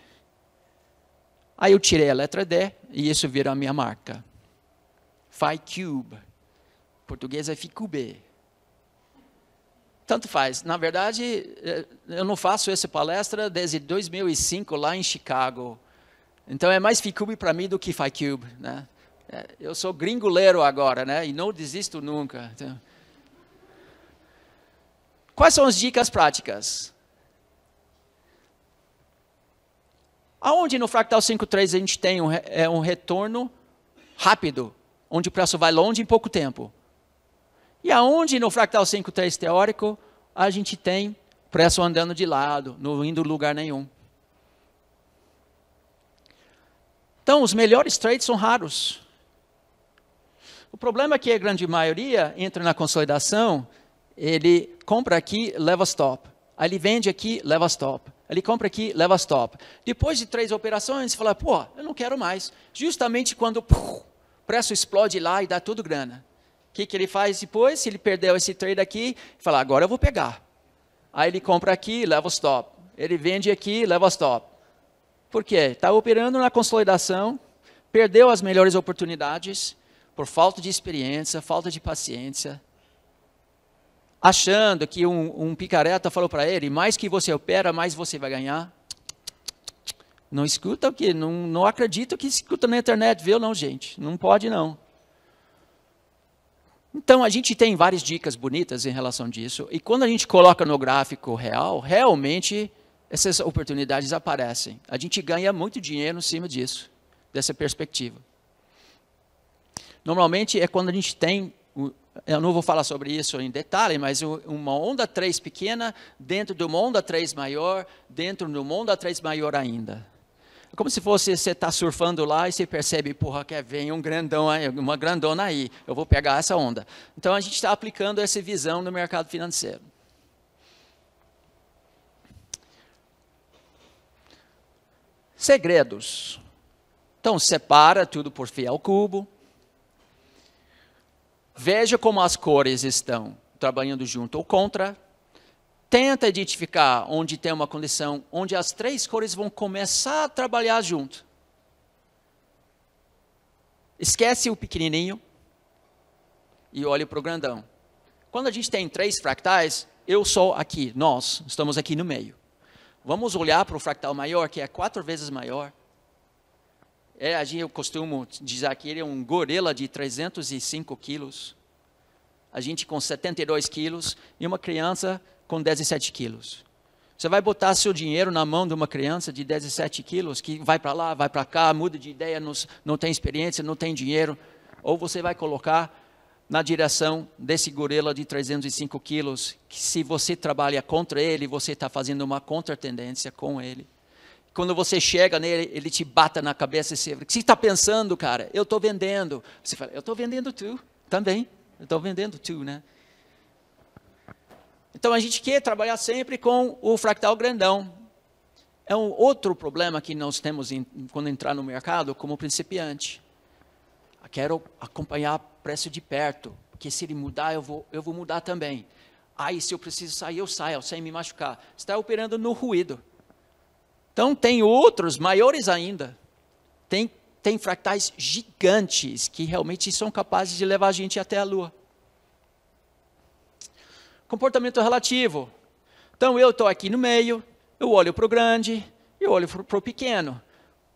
Aí eu tirei a letra D e isso vira a minha marca. Phi cube. Português é phi cube. Tanto faz. Na verdade, eh, eu não faço essa palestra desde 2005 lá em Chicago. Então é mais phi cube para mim do que phi cube, né? É, eu sou gringoleiro agora, né? E não desisto nunca. Então, quais são as dicas práticas? Aonde no fractal 5.3 a gente tem é, um retorno rápido, onde o preço vai longe em pouco tempo? E aonde no fractal 5.3 teórico a gente tem preço andando de lado, não indo lugar nenhum? Então, os melhores trades são raros. O problema é que a grande maioria entra na consolidação, ele compra aqui, leva stop. Aí ele vende aqui, leva stop. Ele compra aqui, leva stop. Depois de três operações, fala, pô, eu não quero mais. Justamente quando o preço explode lá e dá tudo grana. O que, que ele faz depois? Se ele perdeu esse trade aqui, fala, agora eu vou pegar. Aí ele compra aqui, leva stop. Ele vende aqui, leva stop. Por quê? Está operando na consolidação, perdeu as melhores oportunidades, por falta de experiência, falta de paciência, achando que um, um picareta falou para ele, mais que você opera, mais você vai ganhar. Não escuta o que? Não, não acredito que escuta na internet, viu? Não, gente. Não pode, não. Então, a gente tem várias dicas bonitas em relação disso. E quando a gente coloca no gráfico real, realmente essas oportunidades aparecem. A gente ganha muito dinheiro em cima disso, dessa perspectiva. Normalmente é quando a gente tem, eu não vou falar sobre isso em detalhe, mas uma onda 3 pequena dentro de uma onda 3 maior, dentro de uma onda 3 maior ainda. É como se fosse você está surfando lá e você percebe, porra, quer vem um grandão uma grandona aí, eu vou pegar essa onda. Então a gente está aplicando essa visão no mercado financeiro. Segredos. Então separa tudo por fiel cubo, Veja como as cores estão trabalhando junto ou contra. Tenta identificar onde tem uma condição onde as três cores vão começar a trabalhar junto. Esquece o pequenininho e olhe para o grandão. Quando a gente tem três fractais, eu sou aqui, nós estamos aqui no meio. Vamos olhar para o fractal maior, que é quatro vezes maior. É, a gente, eu costumo dizer que ele é um gorila de 305 quilos. A gente com 72 quilos e uma criança com 17 quilos. Você vai botar seu dinheiro na mão de uma criança de 17 quilos que vai para lá, vai para cá, muda de ideia, não, não tem experiência, não tem dinheiro. Ou você vai colocar na direção desse gorila de 305 quilos, que se você trabalha contra ele, você está fazendo uma contratendência com ele. Quando você chega nele, ele te bata na cabeça e você fala, o que você está pensando, cara? Eu estou vendendo. Você fala, eu estou vendendo tu também. Eu estou vendendo tu, né? Então a gente quer trabalhar sempre com o fractal grandão. É um outro problema que nós temos em, quando entrar no mercado como principiante. Eu quero acompanhar preço de perto, porque se ele mudar, eu vou, eu vou mudar também. Aí, se eu preciso sair, eu saio, sem me machucar. Está operando no ruído. Então, tem outros maiores ainda. Tem, tem fractais gigantes que realmente são capazes de levar a gente até a Lua. Comportamento relativo. Então, eu estou aqui no meio, eu olho para o grande, eu olho para o pequeno.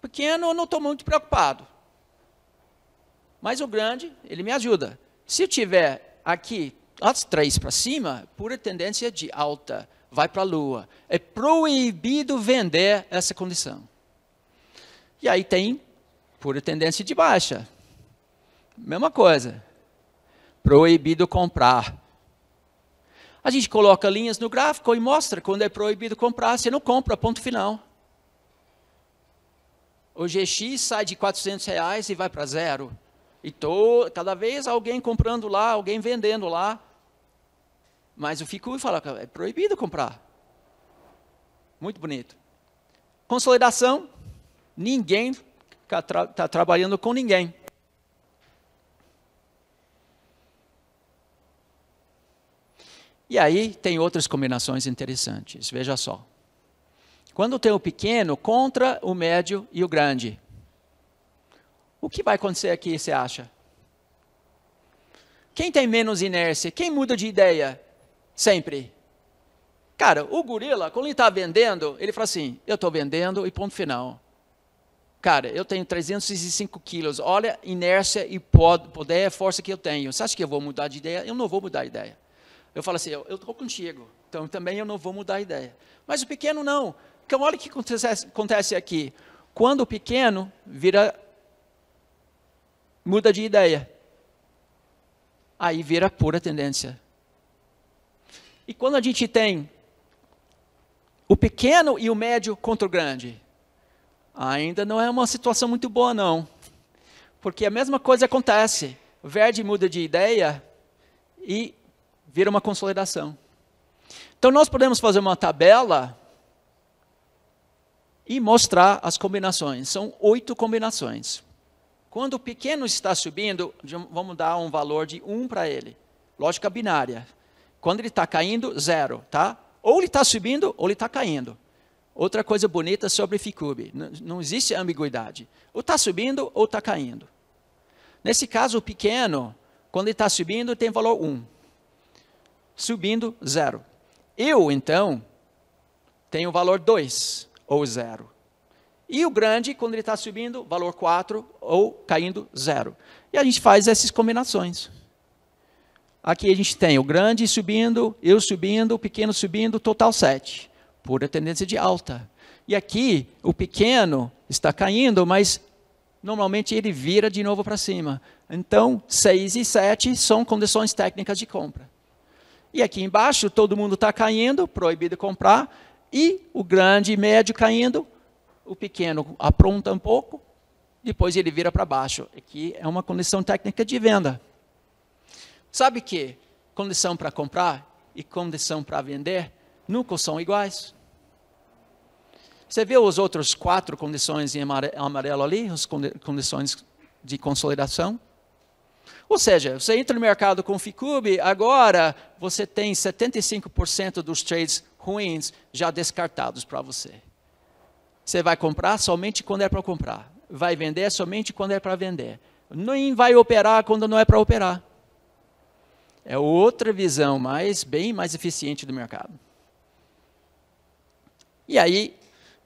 Pequeno, eu não estou muito preocupado. Mas o grande, ele me ajuda. Se eu tiver aqui as três para cima, pura tendência de alta vai para a lua. É proibido vender essa condição. E aí tem pura tendência de baixa. Mesma coisa. Proibido comprar. A gente coloca linhas no gráfico e mostra quando é proibido comprar, você não compra, ponto final. O GX sai de 400 reais e vai para zero. E tô, cada vez alguém comprando lá, alguém vendendo lá. Mas o Ficu fala que é proibido comprar. Muito bonito. Consolidação, ninguém está tra tá trabalhando com ninguém. E aí tem outras combinações interessantes, veja só. Quando tem o pequeno contra o médio e o grande, o que vai acontecer aqui, você acha? Quem tem menos inércia? Quem muda de ideia? Sempre. Cara, o gorila, quando ele está vendendo, ele fala assim: eu estou vendendo e ponto final. Cara, eu tenho 305 quilos, olha a inércia e poder, força que eu tenho. Você acha que eu vou mudar de ideia? Eu não vou mudar de ideia. Eu falo assim: eu estou contigo, então também eu não vou mudar de ideia. Mas o pequeno não. Então, olha o que acontece, acontece aqui. Quando o pequeno vira, muda de ideia, aí vira pura tendência. E quando a gente tem o pequeno e o médio contra o grande, ainda não é uma situação muito boa, não. Porque a mesma coisa acontece. O verde muda de ideia e vira uma consolidação. Então, nós podemos fazer uma tabela e mostrar as combinações. São oito combinações. Quando o pequeno está subindo, vamos dar um valor de 1 para ele. Lógica binária. Quando ele está caindo, zero, tá? Ou ele está subindo, ou ele está caindo. Outra coisa bonita sobre Ficube, não existe ambiguidade. Ou está subindo, ou está caindo. Nesse caso, o pequeno, quando ele está subindo, tem valor 1. Subindo, zero. Eu, então, tenho valor 2 ou zero. E o grande, quando ele está subindo, valor 4 ou caindo, zero. E a gente faz essas combinações. Aqui a gente tem o grande subindo, eu subindo, o pequeno subindo, total 7. Pura tendência de alta. E aqui, o pequeno está caindo, mas normalmente ele vira de novo para cima. Então, 6 e 7 são condições técnicas de compra. E aqui embaixo, todo mundo está caindo, proibido comprar, e o grande e médio caindo, o pequeno apronta um pouco, depois ele vira para baixo. Aqui é uma condição técnica de venda. Sabe que condição para comprar e condição para vender nunca são iguais. Você viu as outras quatro condições em amarelo ali, as condições de consolidação? Ou seja, você entra no mercado com Ficube, agora você tem 75% dos trades ruins já descartados para você. Você vai comprar somente quando é para comprar. Vai vender somente quando é para vender. Nem vai operar quando não é para operar. É outra visão, mais bem mais eficiente do mercado. E aí,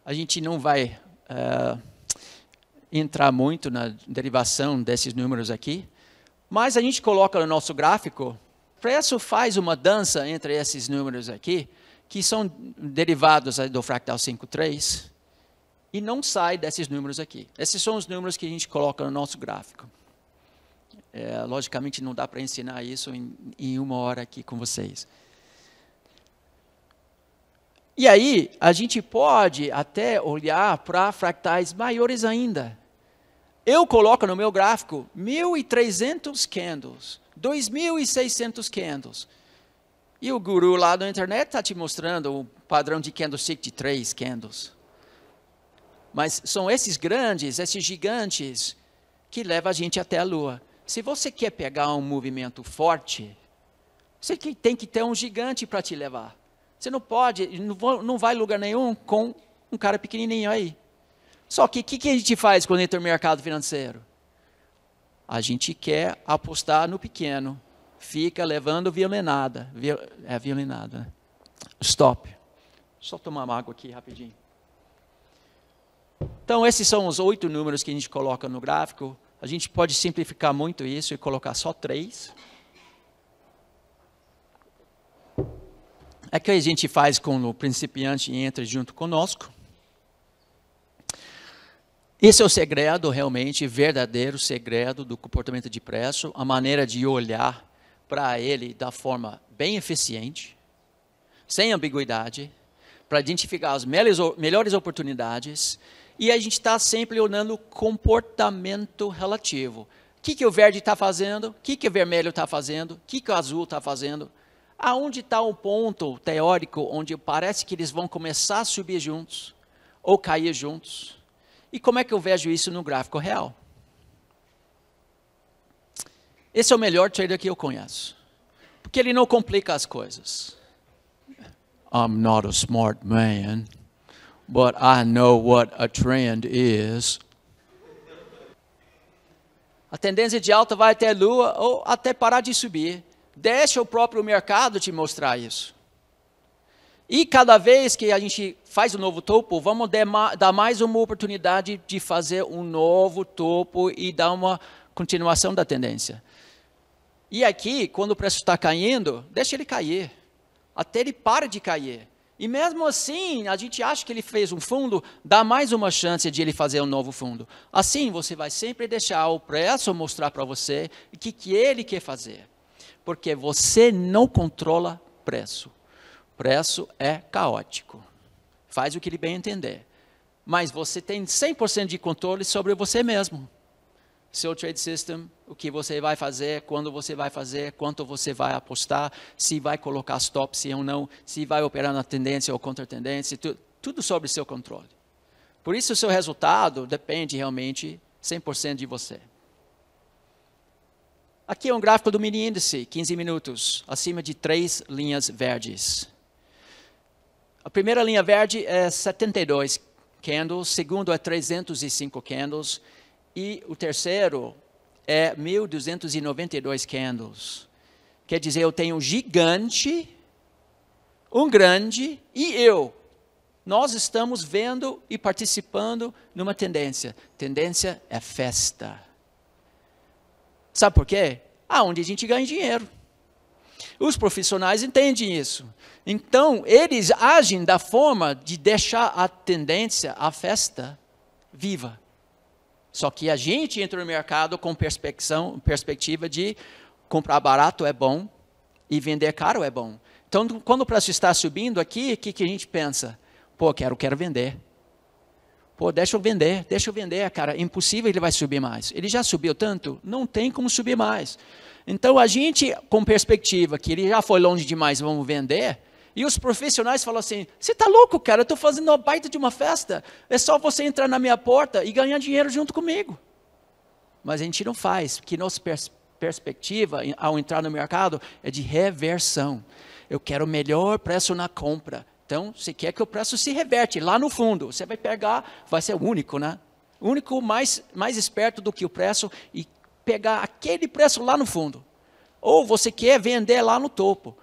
a gente não vai uh, entrar muito na derivação desses números aqui, mas a gente coloca no nosso gráfico, preço faz uma dança entre esses números aqui, que são derivados do fractal 5.3 e não sai desses números aqui. Esses são os números que a gente coloca no nosso gráfico. É, logicamente não dá para ensinar isso em, em uma hora aqui com vocês. E aí, a gente pode até olhar para fractais maiores ainda. Eu coloco no meu gráfico 1.300 candles, 2.600 candles. E o guru lá na internet está te mostrando o padrão de candlestick de três candles. Mas são esses grandes, esses gigantes, que levam a gente até a lua. Se você quer pegar um movimento forte, você tem que ter um gigante para te levar. Você não pode, não vai lugar nenhum com um cara pequenininho aí. Só que o que, que a gente faz quando entra no mercado financeiro? A gente quer apostar no pequeno fica levando violinada. É violinada. Né? Stop. Só tomar uma água aqui rapidinho. Então, esses são os oito números que a gente coloca no gráfico. A gente pode simplificar muito isso e colocar só três. É que a gente faz com o principiante entra junto conosco. Esse é o segredo, realmente, verdadeiro segredo do comportamento de preço, a maneira de olhar para ele da forma bem eficiente, sem ambiguidade, para identificar as melhores, oportunidades E a gente está sempre olhando comportamento relativo. O que, que o verde está fazendo? O que, que o vermelho está fazendo? O que, que o azul está fazendo? Aonde está o ponto teórico onde parece que eles vão começar a subir juntos ou cair juntos? E como é que eu vejo isso no gráfico real? Esse é o melhor trader que eu conheço. Porque ele não complica as coisas. I'm not a smart man, but I know what a trend is. A tendência de alta vai até a lua ou até parar de subir. Deixa o próprio mercado te mostrar isso. E cada vez que a gente faz um novo topo, vamos dar mais uma oportunidade de fazer um novo topo e dar uma continuação da tendência. E aqui, quando o preço está caindo, deixa ele cair, até ele para de cair. E mesmo assim, a gente acha que ele fez um fundo, dá mais uma chance de ele fazer um novo fundo. Assim, você vai sempre deixar o preço mostrar para você o que, que ele quer fazer. Porque você não controla preço. Preço é caótico. Faz o que ele bem entender. Mas você tem 100% de controle sobre você mesmo seu trade system, o que você vai fazer, quando você vai fazer, quanto você vai apostar, se vai colocar stop, se ou não, se vai operar na tendência ou contra-tendência, tu, tudo sobre seu controle. Por isso, o seu resultado depende realmente 100% de você. Aqui é um gráfico do mini índice, 15 minutos, acima de três linhas verdes. A primeira linha verde é 72 candles, segundo é 305 candles, e o terceiro é 1.292 candles. Quer dizer, eu tenho um gigante, um grande e eu. Nós estamos vendo e participando numa tendência. Tendência é festa. Sabe por quê? Aonde a gente ganha dinheiro. Os profissionais entendem isso. Então, eles agem da forma de deixar a tendência, a festa, viva. Só que a gente entra no mercado com perspectiva de comprar barato é bom e vender caro é bom. Então, quando o preço está subindo aqui, o que, que a gente pensa? Pô, quero, quero vender. Pô, deixa eu vender, deixa eu vender, cara. Impossível ele vai subir mais. Ele já subiu tanto, não tem como subir mais. Então, a gente, com perspectiva que ele já foi longe demais, vamos vender, e os profissionais falam assim: você está louco, cara? Eu estou fazendo uma baita de uma festa. É só você entrar na minha porta e ganhar dinheiro junto comigo. Mas a gente não faz, porque nossa pers perspectiva ao entrar no mercado é de reversão. Eu quero o melhor preço na compra. Então, você quer que o preço se reverte lá no fundo. Você vai pegar, vai ser o único, né? Único mais, mais esperto do que o preço e pegar aquele preço lá no fundo. Ou você quer vender lá no topo.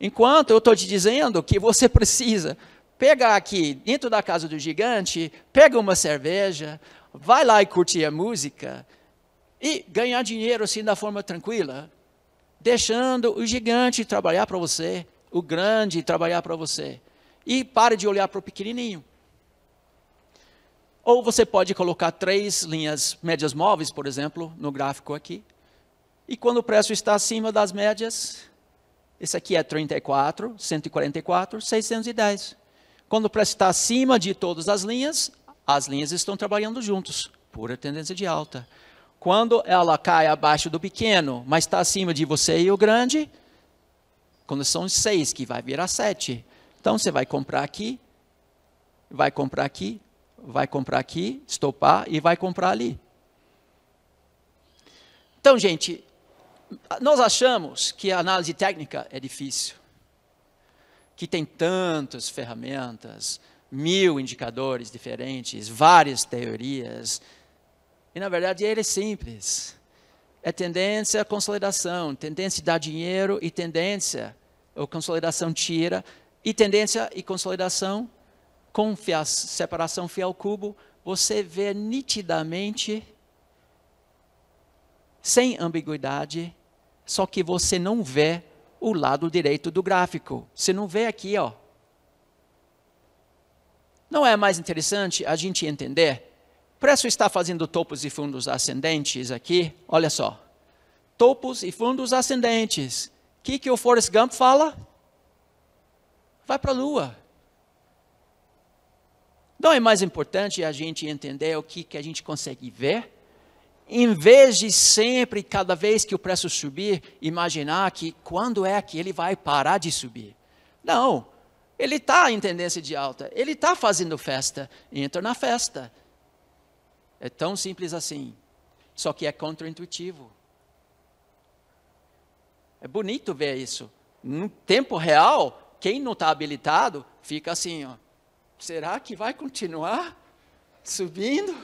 Enquanto eu estou te dizendo que você (laughs) precisa pegar aqui dentro da casa do gigante, pega uma cerveja, vai lá e curtir a música e ganhar dinheiro assim da forma tranquila, deixando o gigante trabalhar para você, o grande trabalhar para você. E pare de olhar para o pequenininho. Ou você pode colocar três linhas médias móveis, por exemplo, no gráfico aqui. E quando o preço está acima das médias, esse aqui é 34, 144, 610. Quando o preço está acima de todas as linhas, as linhas estão trabalhando juntos, pura tendência de alta. Quando ela cai abaixo do pequeno, mas está acima de você e o grande, quando são seis, que vai virar sete. Então você vai comprar aqui, vai comprar aqui, vai comprar aqui, estopar e vai comprar ali. Então, gente, nós achamos que a análise técnica é difícil, que tem tantas ferramentas, mil indicadores diferentes, várias teorias. E na verdade ele é simples. É tendência à consolidação, tendência dar dinheiro e tendência, ou consolidação tira, e tendência e consolidação com separação fiel cubo, você vê nitidamente sem ambiguidade, só que você não vê o lado direito do gráfico. Você não vê aqui, ó. Não é mais interessante a gente entender? Preço está fazendo topos e fundos ascendentes aqui. Olha só. Topos e fundos ascendentes. O que, que o Forrest Gump fala? Vai para a lua. Não é mais importante a gente entender o que, que a gente consegue ver? Em vez de sempre, cada vez que o preço subir, imaginar que quando é que ele vai parar de subir. Não, ele está em tendência de alta, ele está fazendo festa, entra na festa. É tão simples assim, só que é contraintuitivo. É bonito ver isso. No tempo real, quem não está habilitado fica assim, ó. Será que vai continuar subindo?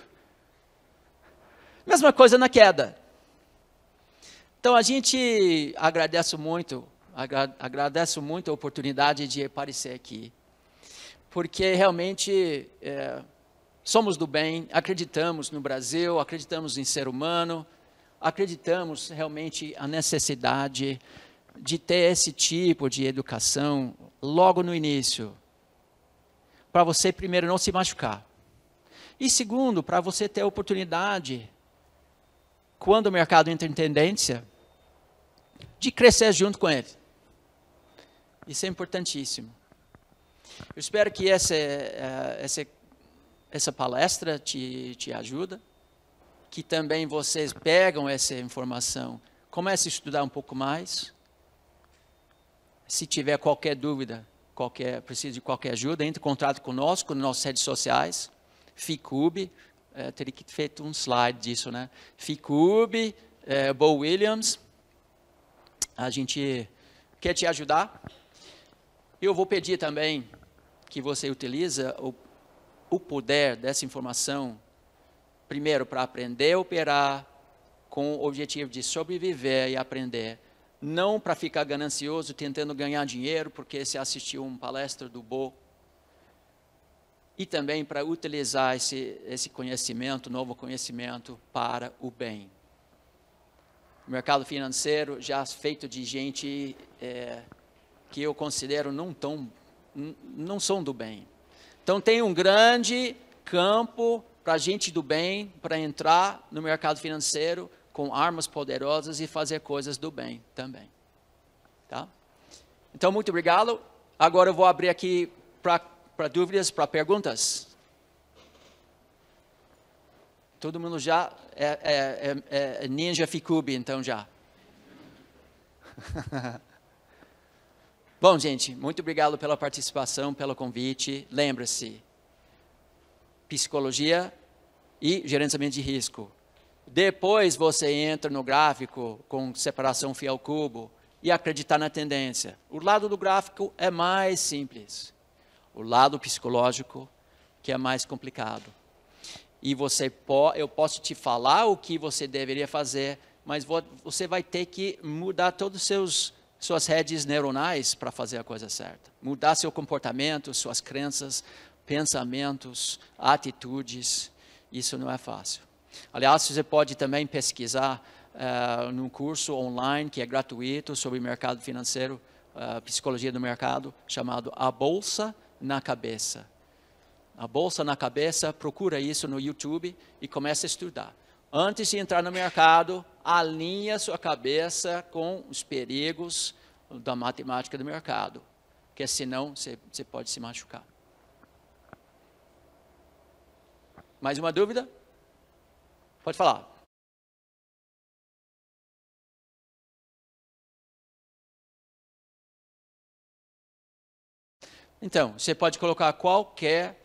Mesma coisa na queda. Então a gente agradece muito, agra agradece muito a oportunidade de aparecer aqui, porque realmente é, somos do bem, acreditamos no Brasil, acreditamos em ser humano, acreditamos realmente a necessidade de ter esse tipo de educação logo no início, para você primeiro não se machucar. E segundo, para você ter a oportunidade, quando o mercado entra em tendência, de crescer junto com ele. Isso é importantíssimo. Eu espero que essa, eh, essa, essa palestra te, te ajuda que também vocês pegam essa informação, comece a estudar um pouco mais. Se tiver qualquer dúvida, qualquer, precisa de qualquer ajuda, entre em contato conosco nas nossas redes sociais, FICUB, é, teria que ter feito um slide disso, né? FICUB, é, Bo Williams, a gente quer te ajudar. Eu vou pedir também que você utilize o, o poder dessa informação primeiro, para aprender a operar com o objetivo de sobreviver e aprender, não para ficar ganancioso tentando ganhar dinheiro porque você assistiu uma palestra do Bo, e também para utilizar esse, esse conhecimento, novo conhecimento, para o bem. O mercado financeiro já feito de gente é, que eu considero não tão, não são do bem. Então tem um grande campo para gente do bem, para entrar no mercado financeiro com armas poderosas e fazer coisas do bem também. Tá? Então, muito obrigado. Agora eu vou abrir aqui para dúvidas, para perguntas. Todo mundo já é, é, é, é ninja Ficube, então já. (laughs) Bom, gente, muito obrigado pela participação, pelo convite. Lembre-se, psicologia e gerenciamento de risco. Depois você entra no gráfico com separação fiel cubo e acreditar na tendência. O lado do gráfico é mais simples. O lado psicológico que é mais complicado. E você po eu posso te falar o que você deveria fazer, mas você vai ter que mudar todos os seus suas redes neuronais para fazer a coisa certa. Mudar seu comportamento, suas crenças, pensamentos, atitudes, isso não é fácil. Aliás, você pode também pesquisar uh, num curso online que é gratuito sobre mercado financeiro, uh, psicologia do mercado, chamado A Bolsa na Cabeça. A Bolsa na Cabeça, procura isso no YouTube e comece a estudar. Antes de entrar no mercado, alinha sua cabeça com os perigos da matemática do mercado, porque senão você, você pode se machucar. Mais uma dúvida? Pode falar. Então, você pode colocar qualquer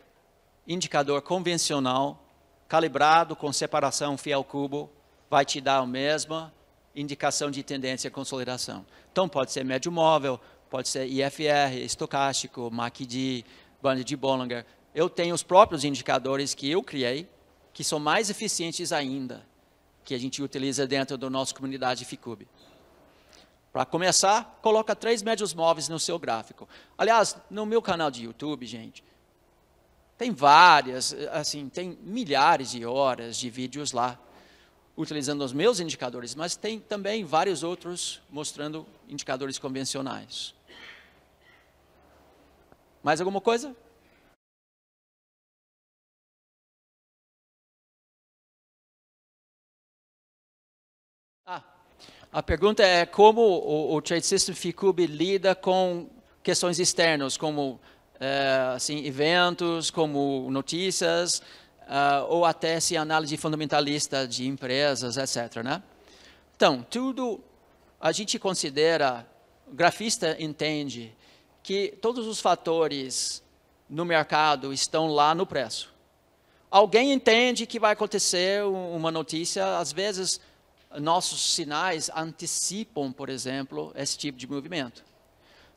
indicador convencional, calibrado com separação fiel cubo, vai te dar a mesma indicação de tendência e consolidação. Então, pode ser médio móvel, pode ser IFR, estocástico, MACD, banda de Bollinger eu tenho os próprios indicadores que eu criei, que são mais eficientes ainda, que a gente utiliza dentro da nossa comunidade FICUB. Para começar, coloca três médios móveis no seu gráfico. Aliás, no meu canal de YouTube, gente, tem várias, assim, tem milhares de horas de vídeos lá, utilizando os meus indicadores, mas tem também vários outros mostrando indicadores convencionais. Mais alguma coisa? A pergunta é como o, o Trade System FICUB lida com questões externas, como é, assim, eventos como notícias, uh, ou até se análise fundamentalista de empresas, etc. Né? Então, tudo a gente considera, o grafista entende que todos os fatores no mercado estão lá no preço. Alguém entende que vai acontecer uma notícia, às vezes nossos sinais antecipam, por exemplo, esse tipo de movimento.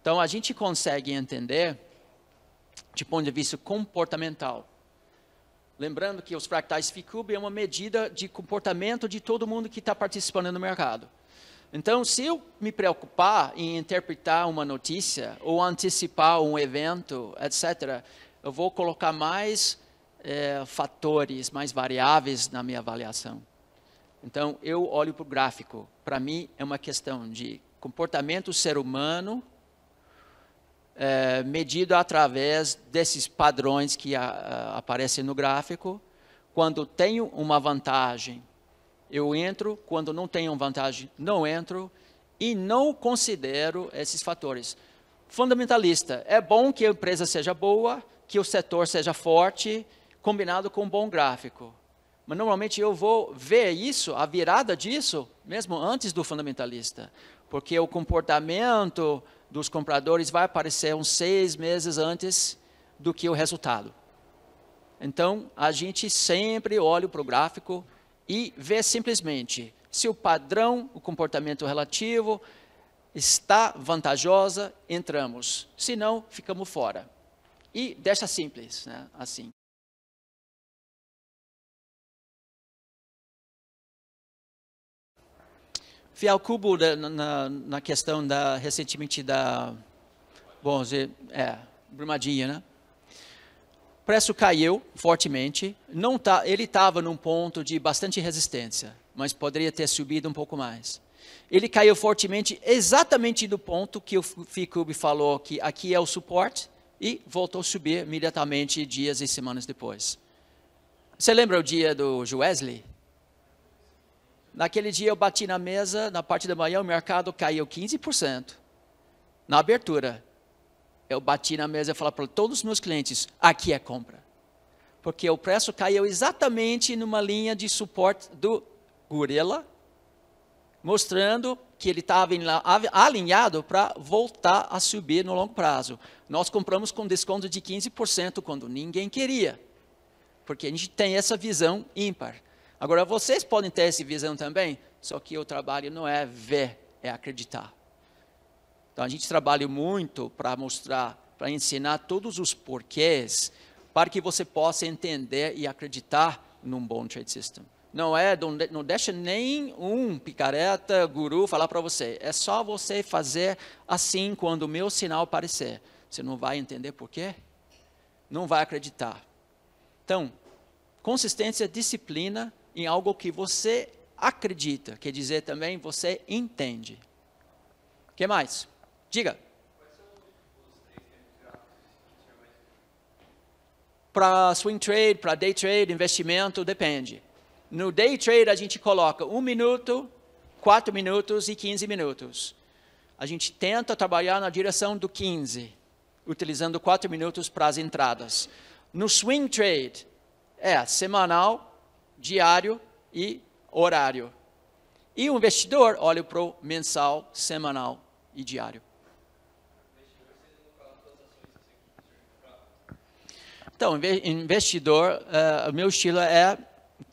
Então a gente consegue entender, de ponto de vista comportamental, lembrando que os fractais FICUB é uma medida de comportamento de todo mundo que está participando no mercado. Então, se eu me preocupar em interpretar uma notícia ou antecipar um evento, etc., eu vou colocar mais é, fatores, mais variáveis na minha avaliação. Então, eu olho para o gráfico. Para mim, é uma questão de comportamento ser humano é, medido através desses padrões que a, a, aparecem no gráfico. Quando tenho uma vantagem, eu entro, quando não tenho vantagem, não entro, e não considero esses fatores. Fundamentalista, é bom que a empresa seja boa, que o setor seja forte, combinado com um bom gráfico. Mas normalmente eu vou ver isso, a virada disso, mesmo antes do fundamentalista, porque o comportamento dos compradores vai aparecer uns seis meses antes do que o resultado. Então, a gente sempre olha para o gráfico e ver simplesmente se o padrão, o comportamento relativo está vantajosa, entramos. Se não, ficamos fora. E deixa simples, né? assim. Fiel Cubo na, na, questão da recentemente da bom é Brumadinha, né? O preço caiu fortemente. Não tá, ele estava num ponto de bastante resistência, mas poderia ter subido um pouco mais. Ele caiu fortemente exatamente do ponto que o Ficub falou que aqui é o suporte e voltou a subir imediatamente dias e semanas depois. Você lembra o dia do Wesley? Naquele dia eu bati na mesa, na parte da manhã o mercado caiu 15%. Na abertura, eu bati na mesa e falei para todos os meus clientes: aqui é compra. Porque o preço caiu exatamente numa linha de suporte do gorila, mostrando que ele estava alinhado para voltar a subir no longo prazo. Nós compramos com desconto de 15% quando ninguém queria, porque a gente tem essa visão ímpar. Agora, vocês podem ter essa visão também, só que o trabalho não é ver, é acreditar. Então a gente trabalha muito para mostrar, para ensinar todos os porquês, para que você possa entender e acreditar num bom trade system. Não é, não deixa nem um picareta, guru falar para você. É só você fazer assim quando o meu sinal aparecer. Você não vai entender por quê? Não vai acreditar. Então, consistência, disciplina em algo que você acredita, quer dizer também você entende. O que mais? Diga. Para swing trade, para day trade, investimento, depende. No day trade a gente coloca um minuto, quatro minutos e 15 minutos. A gente tenta trabalhar na direção do 15, utilizando quatro minutos para as entradas. No swing trade, é semanal, diário e horário. E o investidor olha para o mensal, semanal e diário. Então, investidor, uh, meu estilo é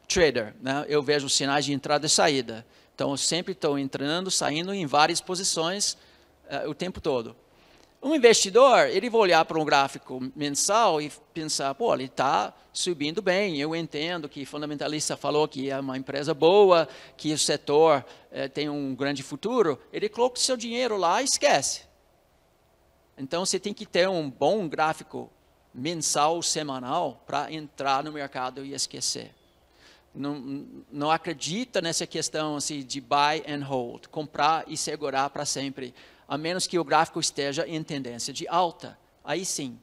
trader. Né? Eu vejo sinais de entrada e saída. Então, eu sempre estou entrando, saindo em várias posições uh, o tempo todo. Um investidor, ele vai olhar para um gráfico mensal e pensar, pô, ele está subindo bem, eu entendo que o fundamentalista falou que é uma empresa boa, que o setor eh, tem um grande futuro, ele coloca o seu dinheiro lá e esquece. Então, você tem que ter um bom gráfico mensal, semanal, para entrar no mercado e esquecer. Não, não acredita nessa questão assim, de buy and hold, comprar e segurar para sempre, a menos que o gráfico esteja em tendência de alta. Aí sim.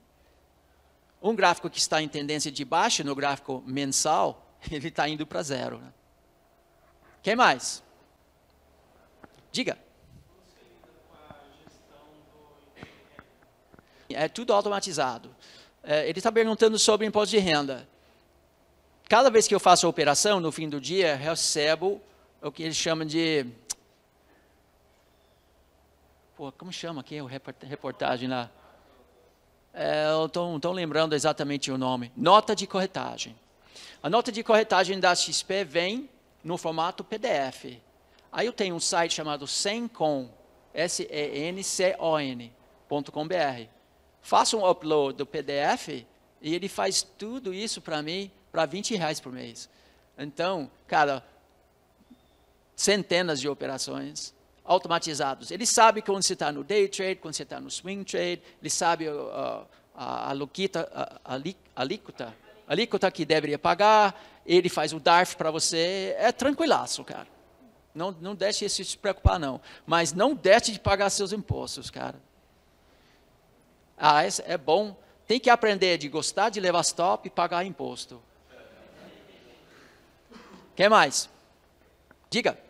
Um gráfico que está em tendência de baixa, no gráfico mensal, (laughs) ele está indo para zero. Né? Quem mais? Diga. é tudo automatizado. É, ele está perguntando sobre imposto de renda. Cada vez que eu faço a operação, no fim do dia, recebo o que eles chamam de. Pô, como chama aqui o reportagem lá? É, eu estou lembrando exatamente o nome. Nota de corretagem. A nota de corretagem da XP vem no formato PDF. Aí eu tenho um site chamado Sencon, S-E-N-C-O-N.com.br. Faço um upload do PDF e ele faz tudo isso para mim para 20 reais por mês. Então, cara, centenas de operações automatizados. Ele sabe quando você está no day trade, quando você está no swing trade, ele sabe uh, a, a, a, a alíquota, que deveria pagar, ele faz o DARF para você, é tranquilaço, cara. Não, não deixe isso se preocupar, não. Mas não deixe de pagar seus impostos, cara. Ah, é bom. Tem que aprender de gostar de levar stop e pagar imposto. Quem mais? Diga.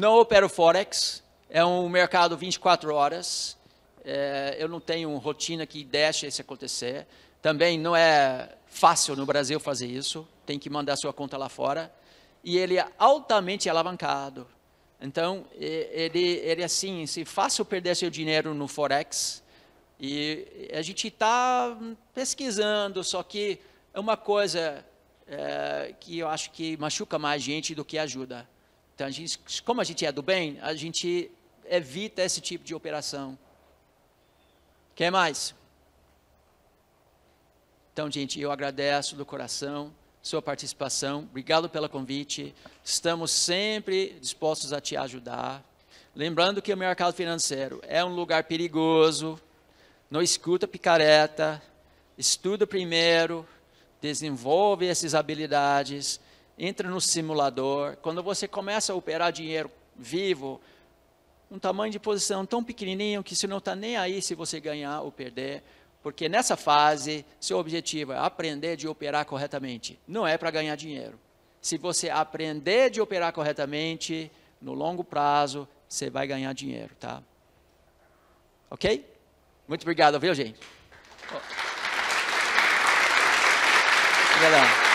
Não opero Forex. É um mercado 24 horas. É, eu não tenho rotina que deixe isso acontecer. Também não é fácil no Brasil fazer isso. Tem que mandar sua conta lá fora. E ele é altamente alavancado. Então, ele, ele assim, se fácil perder seu dinheiro no Forex. E a gente está pesquisando, só que é uma coisa é, que eu acho que machuca mais gente do que ajuda. Então, a gente, como a gente é do bem, a gente evita esse tipo de operação. Quer mais? Então, gente, eu agradeço do coração sua participação. Obrigado pelo convite. Estamos sempre dispostos a te ajudar. Lembrando que o mercado financeiro é um lugar perigoso. Não escuta picareta. Estuda primeiro desenvolve essas habilidades, entra no simulador. Quando você começa a operar dinheiro vivo, um tamanho de posição tão pequenininho que você não está nem aí se você ganhar ou perder, porque nessa fase, seu objetivo é aprender de operar corretamente, não é para ganhar dinheiro. Se você aprender de operar corretamente, no longo prazo, você vai ganhar dinheiro, tá? Ok? Muito obrigado, viu, gente? Obrigadão.